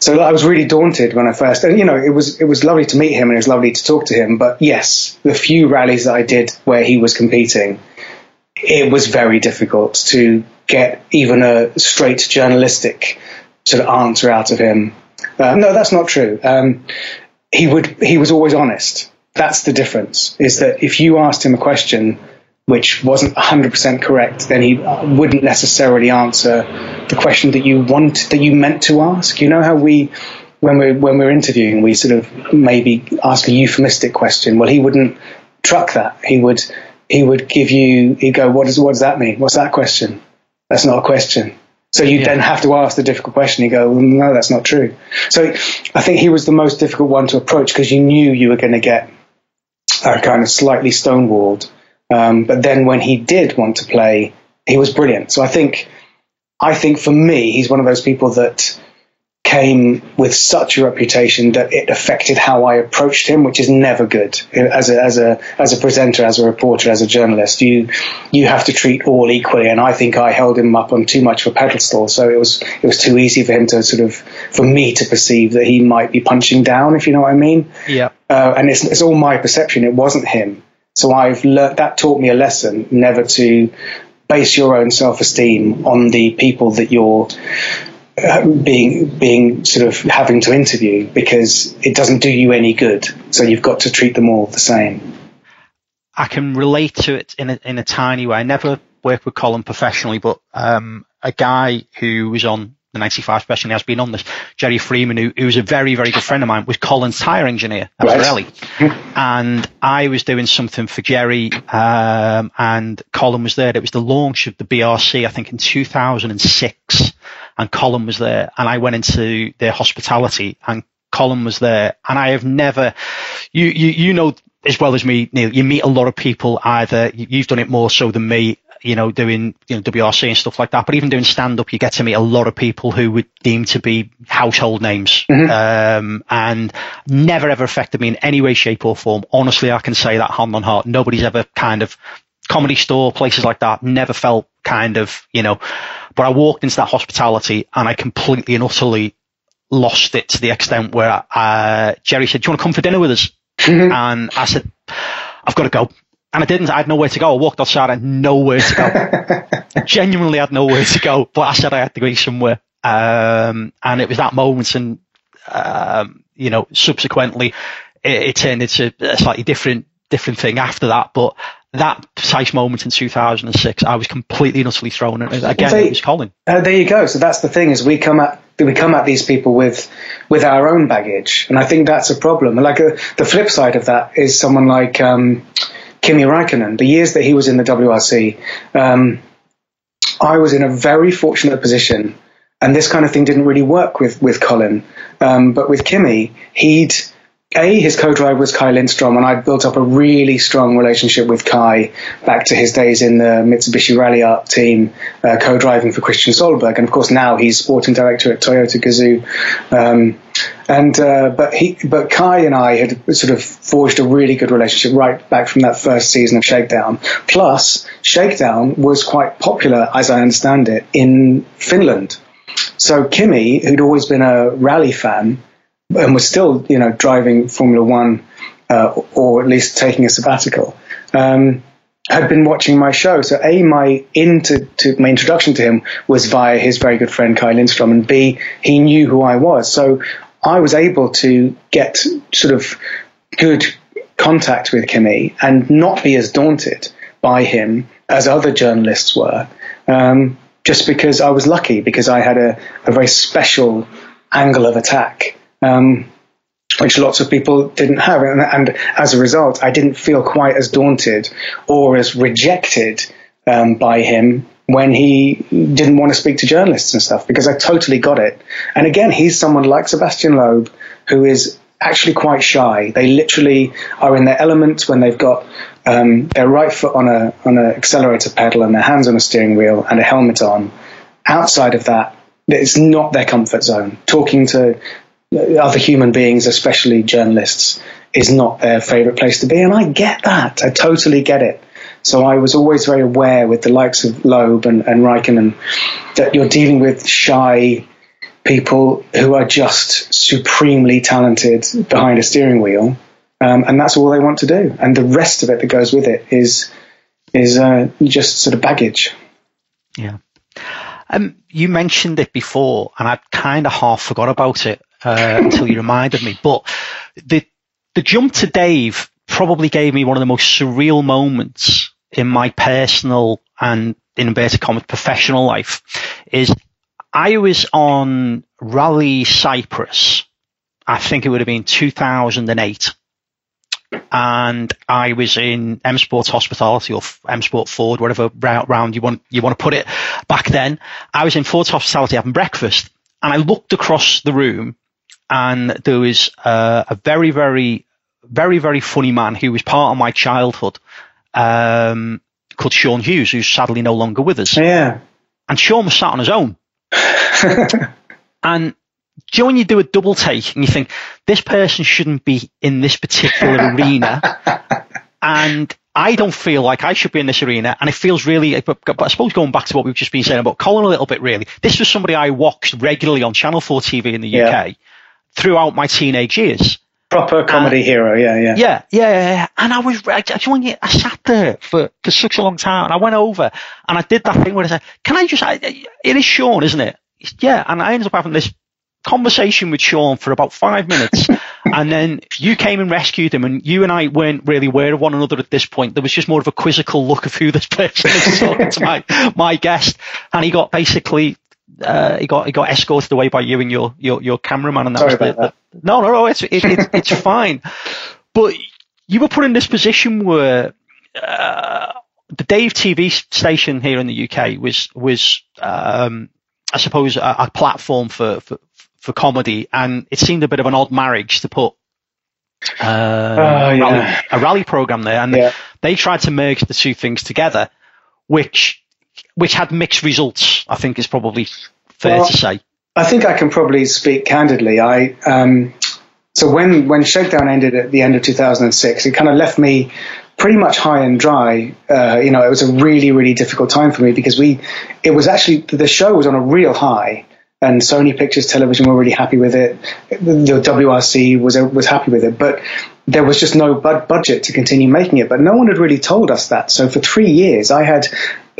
so I was really daunted when I first, and you know, it was it was lovely to meet him and it was lovely to talk to him. But yes, the few rallies that I did where he was competing, it was very difficult to get even a straight journalistic sort of answer out of him. Uh, no, that's not true. Um, he would he was always honest. That's the difference. Is that if you asked him a question which wasn't 100% correct, then he wouldn't necessarily answer the question that you want that you meant to ask. You know how we when we're when we're interviewing, we sort of maybe ask a euphemistic question. Well, he wouldn't truck that. He would he would give you he'd go, what does what does that mean? What's that question? That's not a question. So you yeah. then have to ask the difficult question. You go, well, no, that's not true. So I think he was the most difficult one to approach because you knew you were going to get uh, kind of slightly stonewalled. Um, but then when he did want to play, he was brilliant. So I think, I think for me, he's one of those people that came with such a reputation that it affected how I approached him, which is never good as a as a as a presenter, as a reporter, as a journalist. You you have to treat all equally, and I think I held him up on too much of a pedestal, so it was it was too easy for him to sort of for me to perceive that he might be punching down, if you know what I mean. Yeah. Uh, and it's it's all my perception. It wasn't him. So I've learned that taught me a lesson never to base your own self esteem on the people that you're being being sort of having to interview because it doesn't do you any good. So you've got to treat them all the same. I can relate to it in a, in a tiny way. I never worked with Colin professionally, but um, a guy who was on the 95 special has been on this, Jerry Freeman, who, who was a very, very good friend of mine, was Colin's tyre engineer at right. Pirelli. and I was doing something for Jerry, um, and Colin was there. It was the launch of the BRC, I think in 2006 and Colin was there, and I went into their hospitality, and Colin was there, and I have never, you you you know as well as me, Neil, you meet a lot of people. Either you've done it more so than me, you know, doing you know WRC and stuff like that. But even doing stand up, you get to meet a lot of people who would deem to be household names, mm-hmm. um, and never ever affected me in any way, shape, or form. Honestly, I can say that hand on heart. Nobody's ever kind of comedy store, places like that, never felt kind of, you know, but I walked into that hospitality and I completely and utterly lost it to the extent where uh, Jerry said, do you want to come for dinner with us? Mm-hmm. And I said, I've got to go. And I didn't. I had nowhere to go. I walked outside. I had nowhere to go. I genuinely had nowhere to go. But I said I had to go somewhere. Um, and it was that moment. And, um, you know, subsequently, it, it turned into a slightly different different thing after that. But that precise moment in 2006, I was completely and utterly thrown. At again, it was Colin. Uh, there you go. So that's the thing is we come at we come at these people with with our own baggage, and I think that's a problem. Like uh, the flip side of that is someone like um, Kimi Räikkönen. The years that he was in the WRC, um, I was in a very fortunate position, and this kind of thing didn't really work with with Colin. Um, but with Kimi, he'd a, his co-driver was Kaj Lindström, and I built up a really strong relationship with Kaj back to his days in the Mitsubishi Ralliart team, uh, co-driving for Kristian Sohlberg, and of course now he's sporting director at Toyota Gazoo. Um, and uh, but he, but Kaj and I had sort of forged a really good relationship right back from that first season of Shakedown. Plus, Shakedown was quite popular, as I understand it, in Finland. So Kimi, who'd always been a rally fan, and was still, you know, driving Formula One, uh, or at least taking a sabbatical, um, had been watching my show. So a my into to, my introduction to him was via his very good friend Kaj Lindström, and b he knew who I was. So I was able to get sort of good contact with Kimi and not be as daunted by him as other journalists were. Um, just because I was lucky, because I had a, a very special angle of attack um, which lots of people didn't have. And, and, as a result, I didn't feel quite as daunted or as rejected um, by him when he didn't want to speak to journalists and stuff because I totally got it. And again, he's someone like Sebastian Loeb who is actually quite shy. They literally are in their element when they've got um, their right foot on a on an accelerator pedal and their hands on a steering wheel and a helmet on. Outside of that, it's not their comfort zone. Talking to other human beings, especially journalists, is not their favorite place to be. And I get that. I totally get it. So I was always very aware with the likes of Loeb and, and that you're dealing with shy people who are just supremely talented behind a steering wheel. Um, and that's all they want to do. And the rest of it that goes with it is is uh, just sort of baggage. Yeah. Um, you mentioned it before, and I kind of half forgot about it uh, until you reminded me. But the the jump to Dave probably gave me one of the most surreal moments in my personal and in inverted commas professional life. Is I was on Rally Cyprus. I think it would have been 2008 and I was in M Sports Hospitality or M Sport Ford, whatever round you want you want to put it. Back then, I was in Ford's Hospitality having breakfast, and I looked across the room, and there was uh, a very, very, very, very funny man who was part of my childhood, um, called Sean Hughes, who's sadly no longer with us. Yeah. And Sean was sat on his own. and do you know when you do a double take and you think this person shouldn't be in this particular arena, and I don't feel like I should be in this arena, and it feels really. But, but I suppose going back to what we've just been saying about Colin a little bit, really, this was somebody I watched regularly on Channel Four TV in the yeah. UK throughout my teenage years. Proper comedy and, hero, yeah, yeah, yeah, yeah. And I was, I, I, I sat there for, for such a long time, and I went over and I did that thing where I said, "Can I just?" I, it is Sean, isn't it? Yeah, and I ended up having this conversation with Sean for about five minutes, and then you came and rescued him, and you and I weren't really aware of one another at this point. There was just more of a quizzical look of who this person is talking to my my guest, and he got basically uh, he got he got escorted away by you and your your, your cameraman, and that Sorry was the, that. the, no, no, no, it's it, it, it's fine. But you were put in this position where uh, the Dave TV station here in the UK was was um, I suppose a, a platform for, for for comedy, and it seemed a bit of an odd marriage to put uh, uh, yeah. rally, a rally program there, and yeah. they tried to merge the two things together, which which had mixed results. I think is probably fair well, to say. I think I can probably speak candidly. I um, so when when Shakedown ended at the end of 2006, it kind of left me pretty much high and dry. Uh, you know, it was a really really difficult time for me because we it was actually the show was on a real high. And Sony Pictures Television were really happy with it. The WRC was was happy with it, but there was just no budget to continue making it. But no one had really told us that. So for three years, I had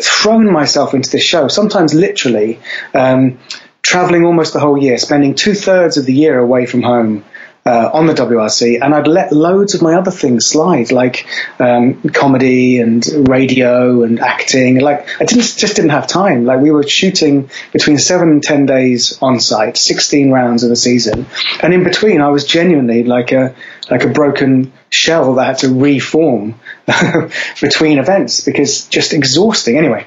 thrown myself into this show, sometimes literally, um, traveling almost the whole year, spending two thirds of the year away from home. Uh, on the WRC, and I'd let loads of my other things slide, like um, comedy and radio and acting. Like I didn't just didn't have time. Like we were shooting between seven and ten days on site, sixteen rounds of the season, and in between, I was genuinely like a like a broken shell that had to reform between events because just exhausting. Anyway,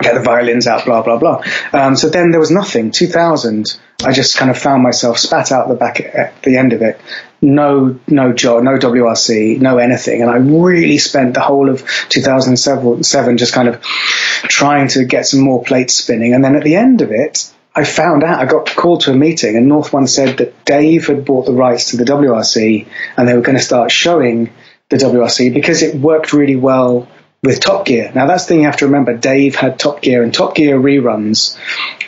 get the violins out, blah blah blah. Um, so then there was nothing. 2000, I just kind of found myself spat out the back at the end of it. No, no job, no WRC, no anything, and I really spent the whole of 2007 just kind of trying to get some more plates spinning. And then at the end of it, I found out, I got called to a meeting, and North One said that Dave had bought the rights to the WRC, and they were going to start showing the WRC because it worked really well with Top Gear. Now that's the thing you have to remember. Dave had Top Gear, and Top Gear reruns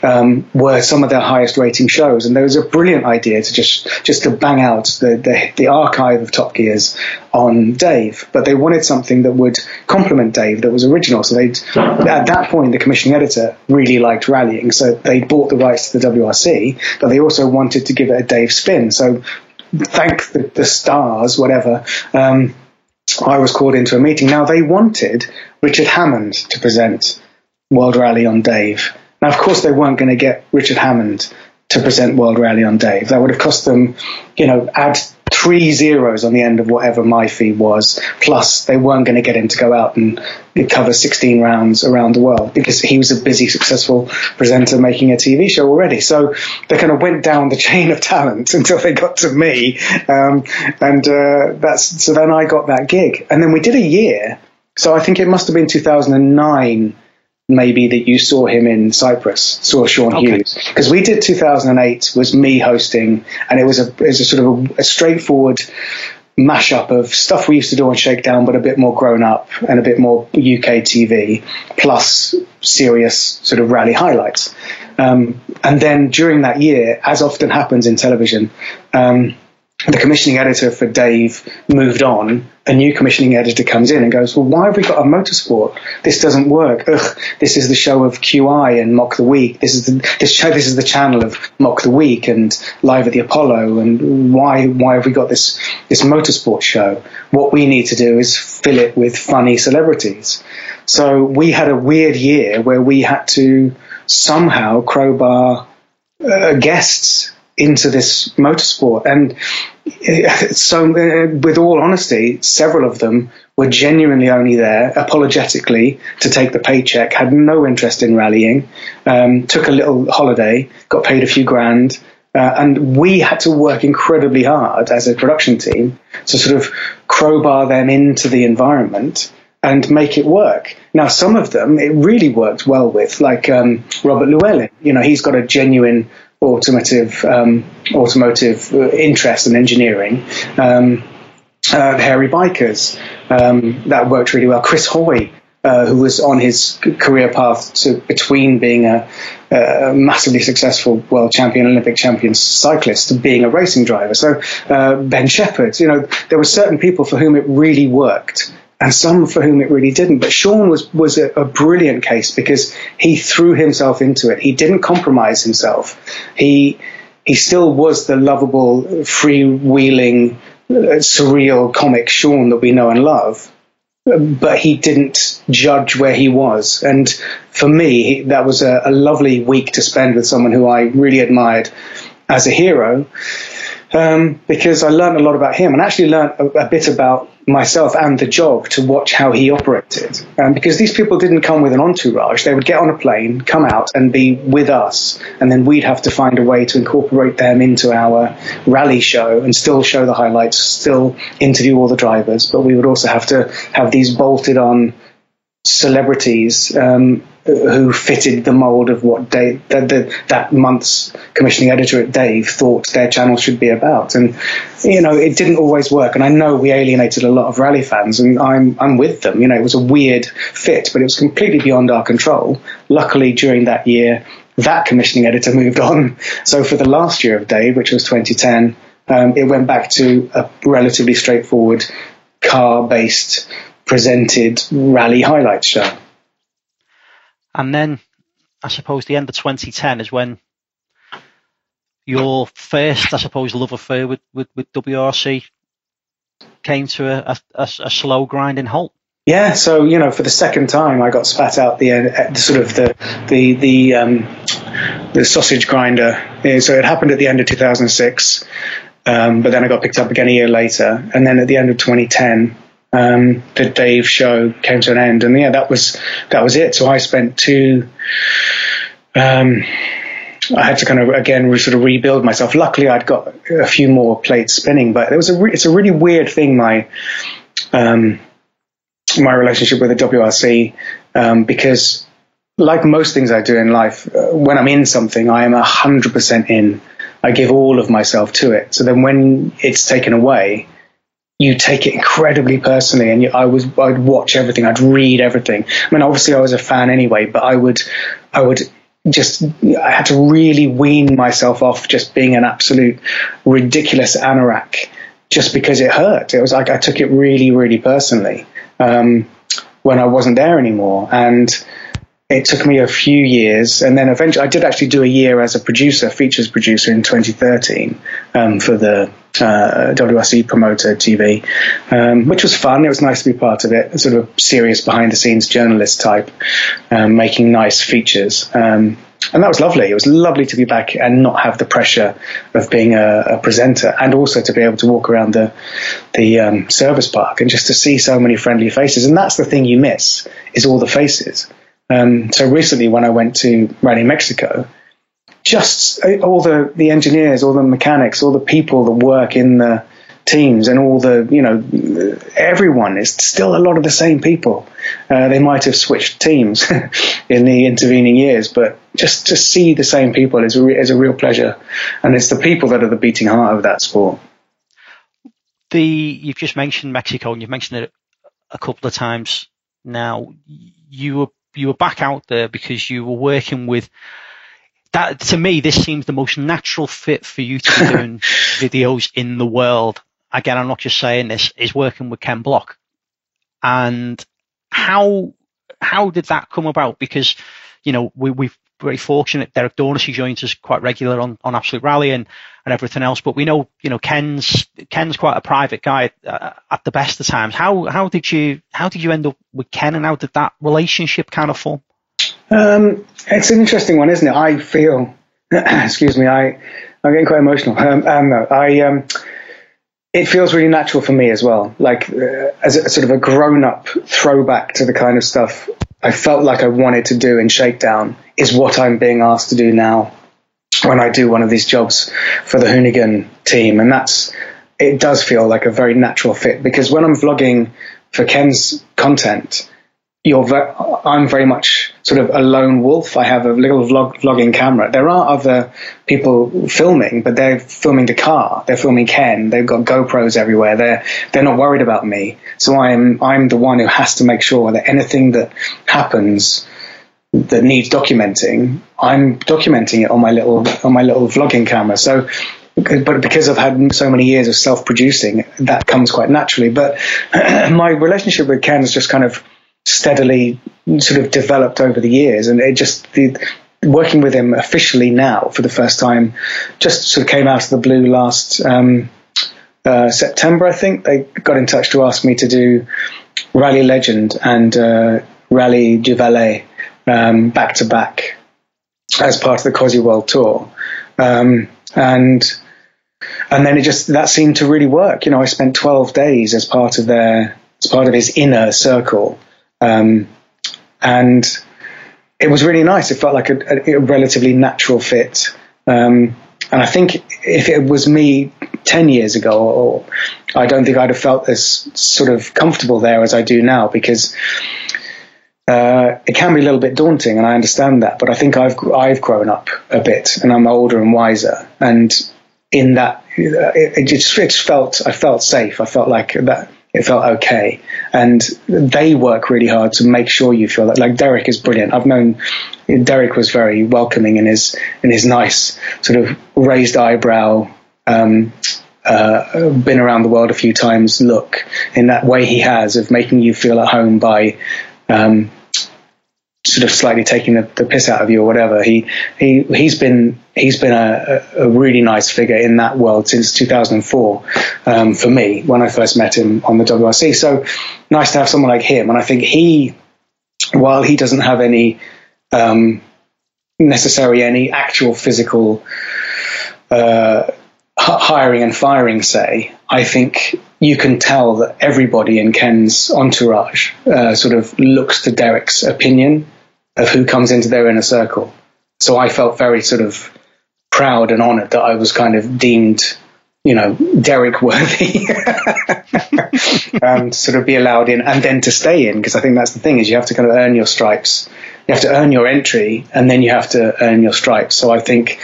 um, were some of their highest rating shows. And there was a brilliant idea to just just to bang out the, the, the archive of Top Gears on Dave, but they wanted something that would complement Dave that was original. So they at that point the commissioning editor really liked rallying, so they bought the rights to the WRC, but they also wanted to give it a Dave spin. So thank the, the stars, whatever. Um, I was called into a meeting. Now they wanted Richard Hammond to present World Rally on Dave. Now, of course, they weren't going to get Richard Hammond to present World Rally on Dave. That would have cost them, you know, add three zeros on the end of whatever my fee was. Plus, they weren't going to get him to go out and cover 16 rounds around the world because he was a busy, successful presenter making a TV show already. So they kind of went down the chain of talent until they got to me. Um, and uh, that's so then I got that gig. And then we did a year. So I think it must have been 2009 maybe that you saw him in Cyprus, saw Sean okay. Hughes. Because we did 2008 was me hosting, and it was a, it was a sort of a, a, straightforward mashup of stuff we used to do on Shakedown, but a bit more grown up and a bit more UK TV, plus serious sort of rally highlights. Um, and then during that year, as often happens in television, um, the commissioning editor for Dave moved on, a new commissioning editor comes in and goes, well, why have we got a motorsport? This doesn't work. Ugh, this is the show of QI and Mock the Week. This is the, this show, this is the channel of Mock the Week and Live at the Apollo. And why, why have we got this, this motorsport show? What we need to do is fill it with funny celebrities. So we had a weird year where we had to somehow crowbar uh, guests into this motorsport. And so, uh, with all honesty, several of them were genuinely only there apologetically to take the paycheck, had no interest in rallying, um, took a little holiday, got paid a few grand. Uh, and we had to work incredibly hard as a production team to sort of crowbar them into the environment and make it work. Now, some of them it really worked well with, like um, Robert Llewellyn. You know, he's got a genuine automotive um, automotive uh, interest and engineering. Um, uh, hairy bikers um, that worked really well. Chris Hoy, uh, who was on his career path to between being a, a, massively successful world champion, Olympic champion cyclist, to being a racing driver. So uh, Ben Shepherd, you know, there were certain people for whom it really worked and some for whom it really didn't. But Sean was was a, a, brilliant case because he threw himself into it. He didn't compromise himself. He he still was the lovable, freewheeling, uh, surreal comic Sean that we know and love. But he didn't judge where he was, and for me, that was a, a lovely week to spend with someone who I really admired as a hero um, because I learned a lot about him and actually learned a, a, bit about myself and the job to watch how he operated. Um, because these people didn't come with an entourage. They would get on a plane, come out and be with us. And then we'd have to find a way to incorporate them into our rally show and still show the highlights, still interview all the drivers. But we would also have to have these bolted on celebrities um, who fitted the mold of what Dave, the, the, that month's commissioning editor at Dave thought their channel should be about. And, you know, it didn't always work. And I know we alienated a lot of rally fans and I'm, I'm with them. You know, it was a weird fit, but it was completely beyond our control. Luckily, during that year, that commissioning editor moved on. So for the last year of Dave, which was 2010, um, it went back to a relatively straightforward car based presented rally highlights show. And then I suppose the end of 2010 is when your first, I suppose, love affair with, with, with WRC came to a, a, a slow grinding halt. Yeah, so you know, for the second time, I got spat out the uh, sort of the the the um, the sausage grinder. So it happened at the end of 2006, um, but then I got picked up again a year later, and then at the end of 2010, um, the Dave show came to an end, and yeah, that was that was it. So I spent two. Um, I had to kind of again sort of rebuild myself. Luckily, I'd got a few more plates spinning, but it was a re- it's a really weird thing. My um, my relationship with the WRC um, because, like most things I do in life, uh, when I'm in something, I am hundred percent in. I give all of myself to it. So then, when it's taken away, you take it incredibly personally. And you, I was, I'd watch everything, I'd read everything. I mean, obviously, I was a fan anyway, but I would, I would just I had to really wean myself off just being an absolute ridiculous anorak just because it hurt. It was like I took it really, really personally um, when I wasn't there anymore. And it took me a few years, and then eventually I did actually do a year as a producer, features producer in 2013 um, for the uh, WRC promoter TV, um, which was fun. It was nice to be part of it, sort of serious behind the scenes journalist type, um, making nice features. Um, and that was lovely. It was lovely to be back and not have the pressure of being a, a presenter, and also to be able to walk around the the um, service park and just to see so many friendly faces. And that's the thing you miss is all the faces. Um, so recently, when I went to Rally Mexico, just uh, all the the engineers, all the mechanics, all the people that work in the teams and all the, you know, everyone is still a lot of the same people. Uh, they might have switched teams in the intervening years, but just to see the same people is a, is a real pleasure. And it's the people that are the beating heart of that sport. The You've just mentioned Mexico and you've mentioned it a couple of times now. You were, you were back out there because you were working with that to me, this seems the most natural fit for you to be doing videos in the world again, I'm not just saying this, is working with Ken Block. And how how did that come about? Because, you know, we, we've very fortunate. Derek Dauncey joins us quite regular on, on Absolute Rally and, and everything else. But we know, you know, Ken's Ken's quite a private guy uh, at the best of times. How how did you how did you end up with Ken, and how did that relationship kind of form? Um, it's an interesting one, isn't it? I feel, excuse me, I I'm getting quite emotional. Um, um, no, I um, it feels really natural for me as well. Like uh, as a, sort of a grown-up throwback to the kind of stuff I felt like I wanted to do in Shakedown is what I'm being asked to do now when I do one of these jobs for the Hoonigan team, and that's it does feel like a very natural fit because when I'm vlogging for Ken's content, you're ve- I'm very much sort of a lone wolf. I have a little vlog, vlogging camera. There are other people filming, but they're filming the car. They're filming Ken. They've got GoPros everywhere. They're they're not worried about me. So I'm I'm the one who has to make sure that anything that happens that needs documenting, I'm documenting it on my little on my little vlogging camera. So but because I've had so many years of self-producing, that comes quite naturally. But my relationship with Ken is just kind of steadily sort of developed over the years, and it just the working with him officially now for the first time just sort of came out of the blue last um, uh, September, I think. They got in touch to ask me to do Rally Legend and uh, Rally du Valais um, back to back as part of the Cosy World Tour, um, and and then it just that seemed to really work. You know, I spent 12 days as part of their as part of his inner circle um, and it was really nice. It felt like a, a relatively natural fit. Um, and I think if it was me 10 years ago, or I don't think I'd have felt as sort of comfortable there as I do now because uh, it can be a little bit daunting, and I understand that. But I think I've I've grown up a bit, and I'm older and wiser. And in that, it, it just it felt I felt safe. I felt like that it felt okay. And they work really hard to make sure you feel that. Like Derek is brilliant. I've known Derek was very welcoming in his in his nice sort of raised eyebrow. Um, uh, been around the world a few times. Look in that way he has of making you feel at home by um, sort of slightly taking the, the piss out of you or whatever. He he he's been he's been a, a really nice figure in that world since 2004 um, for me when I first met him on the WRC. So nice to have someone like him, and I think he, while he doesn't have any um, necessarily any actual physical. Uh, hiring and firing say, I think you can tell that everybody in Ken's entourage uh, sort of looks to Derek's opinion of who comes into their inner circle. So I felt very sort of proud and honored that I was kind of deemed, you know, Derek worthy um, to sort of be allowed in and then to stay in. Because I think that's the thing is you have to kind of earn your stripes. You have to earn your entry and then you have to earn your stripes. So I think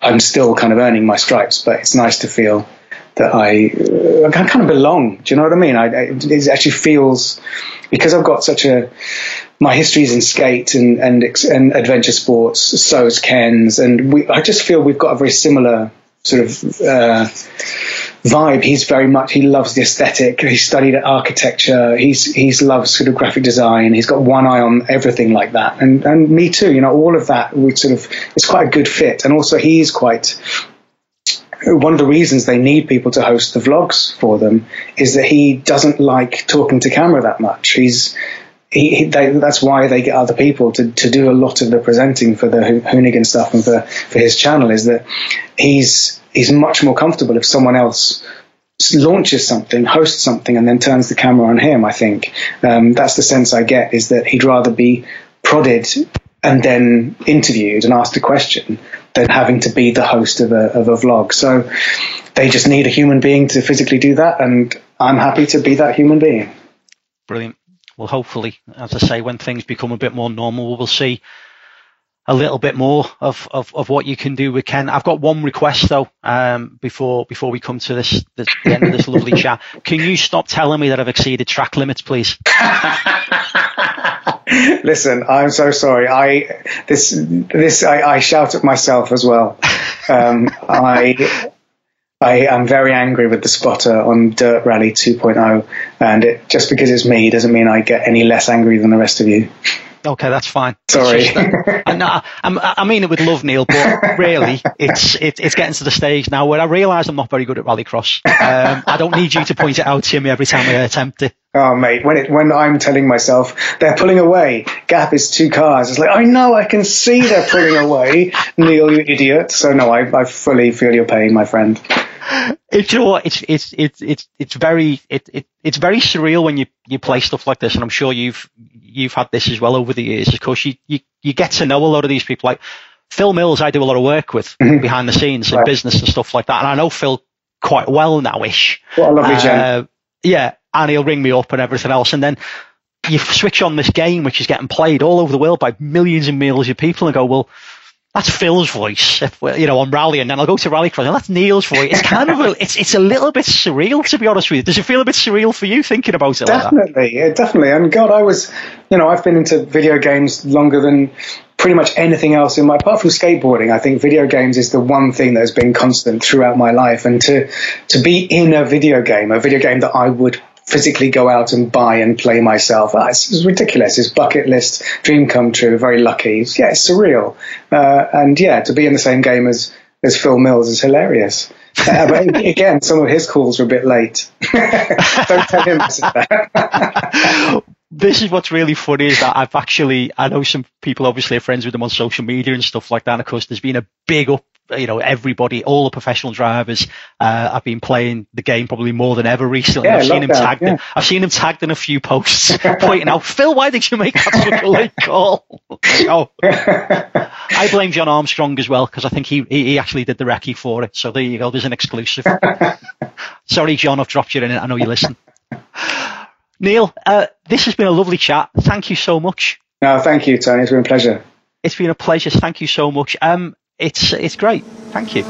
I'm still kind of earning my stripes, but it's nice to feel that I, uh, I kind of belong. Do you know what I mean? I, I, it actually feels because I've got such a my history is in skate and and, and adventure sports. So is Ken's, and we, I just feel we've got a very similar sort of uh, vibe. He's very much he loves the aesthetic. He studied architecture. He's he's loves sort of graphic design. He's got one eye on everything like that. And and me too. You know, all of that. We sort of it's quite a good fit. And also he's quite. One of the reasons they need people to host the vlogs for them is that he doesn't like talking to camera that much. He's he, he, they, that's why they get other people to, to do a lot of the presenting for the Hoonigan stuff and for, for his channel is that he's he's much more comfortable if someone else launches something, hosts something, and then turns the camera on him. I think um, that's the sense I get is that he'd rather be prodded and then interviewed and asked a question than having to be the host of a, of a vlog. So they just need a human being to physically do that, and I'm happy to be that human being. Brilliant. Well, hopefully, as I say, when things become a bit more normal, we'll see a little bit more of, of, of what you can do with Ken. I've got one request though, um, before before we come to this, this the end of this lovely chat. Can you stop telling me that I've exceeded track limits, please? Listen, I'm so sorry. I this this I, I shout at myself as well. Um, I I am very angry with the spotter on Dirt Rally 2.0, and it, just because it's me doesn't mean I get any less angry than the rest of you. Okay, that's fine. Sorry. I, I, mean it with love, Neil, but really, it's it, it's getting to the stage now where I realise I'm not very good at rallycross. Um, I don't need you to point it out to me every time I attempt it. Oh, mate, when it when I'm telling myself they're pulling away, gap is two cars. It's like I know, I can see they're pulling away. Neil, you idiot. So no, I, I fully feel your pain, my friend. It's you know what it's it's it's it's it's very it, it it's very surreal when you you play stuff like this, and I'm sure you've you've had this as well over the years. Of course, you you you get to know a lot of these people. Like Phil Mills, I do a lot of work with mm-hmm. behind the scenes in right. business and stuff like that, and I know Phil quite well nowish. What a lovely uh, Yeah, and he'll ring me up and everything else, and then you switch on this game which is getting played all over the world by millions and millions of people and go, well, that's Phil's voice, if, you know, on rally, and then I'll go to rallycross, and that's Neil's voice. It's kind of a, it's it's a little bit surreal, to be honest with you. Does it feel a bit surreal for you thinking about it? Definitely, like yeah, definitely. And God, I was, you know, I've been into video games longer than pretty much anything else in my apart from skateboarding. I think video games is the one thing that has been constant throughout my life, and to to be in a video game, a video game that I would physically go out and buy and play myself. Ah, it's, it's, ridiculous. It's bucket list, dream come true. Very lucky. It's, yeah, it's surreal. Uh, and yeah, to be in the same game as as Phil Mills is hilarious. Uh, but again, some of his calls were a bit late. Don't tell him that. this is what's really funny is that I've actually, I know some people obviously are friends with them on social media and stuff like that. And of course, there's been a big up you know, everybody, all the professional drivers uh, have been playing the game probably more than ever recently. Yeah, I've seen him that, tagged. Yeah. In, I've seen him tagged in a few posts pointing out, Phil, why did you make that such a late call? so, I blame John Armstrong as well because I think he, he actually did the recce for it. So there you go. There's an exclusive. Sorry, John, I've dropped you in it. I know you listen. Neil, uh, this has been a lovely chat. Thank you so much. No, thank you, Tony. It's been a pleasure. It's been a pleasure. Thank you so much. Um, it's it's great. Thank you.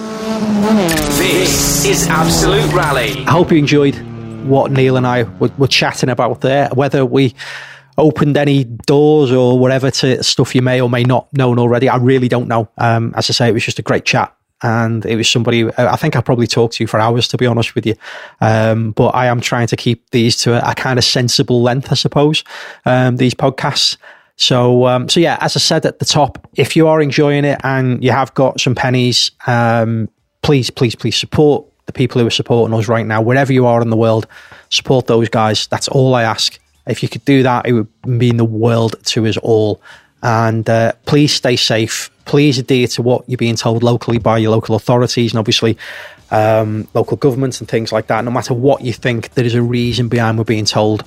This is Absolute Rally. I hope you enjoyed what Neil and I were, were chatting about there. Whether we opened any doors or whatever to stuff you may or may not known already, I really don't know. Um, as I say, it was just a great chat. And it was somebody I think I probably talked to you for hours, to be honest with you. Um, but I am trying to keep these to a, a kind of sensible length, I suppose. Um, these podcasts So, um, so yeah, as I said at the top, if you are enjoying it and you have got some pennies, um, please, please, please support the people who are supporting us right now, wherever you are in the world. Support those guys. That's all I ask. If you could do that, it would mean the world to us all. And uh, please stay safe. Please adhere to what you're being told locally by your local authorities and obviously um, local governments and things like that. No matter what you think, there is a reason behind we're being told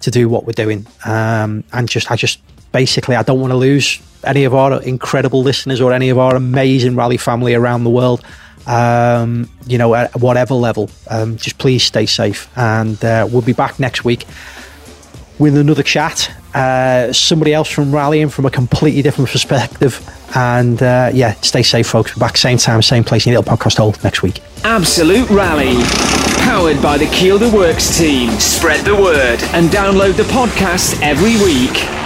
to do what we're doing. Um, and just, I just basically, I don't want to lose any of our incredible listeners or any of our amazing rally family around the world. Um, you know, at whatever level, um, just please stay safe. And uh, we'll be back next week with another chat. Uh, somebody else from rallying from a completely different perspective. And uh, yeah, stay safe, folks. We're back same time, same place in your little podcast hole next week. Absolute Rally. Powered by the Kielder Works team. Spread the word and download the podcast every week.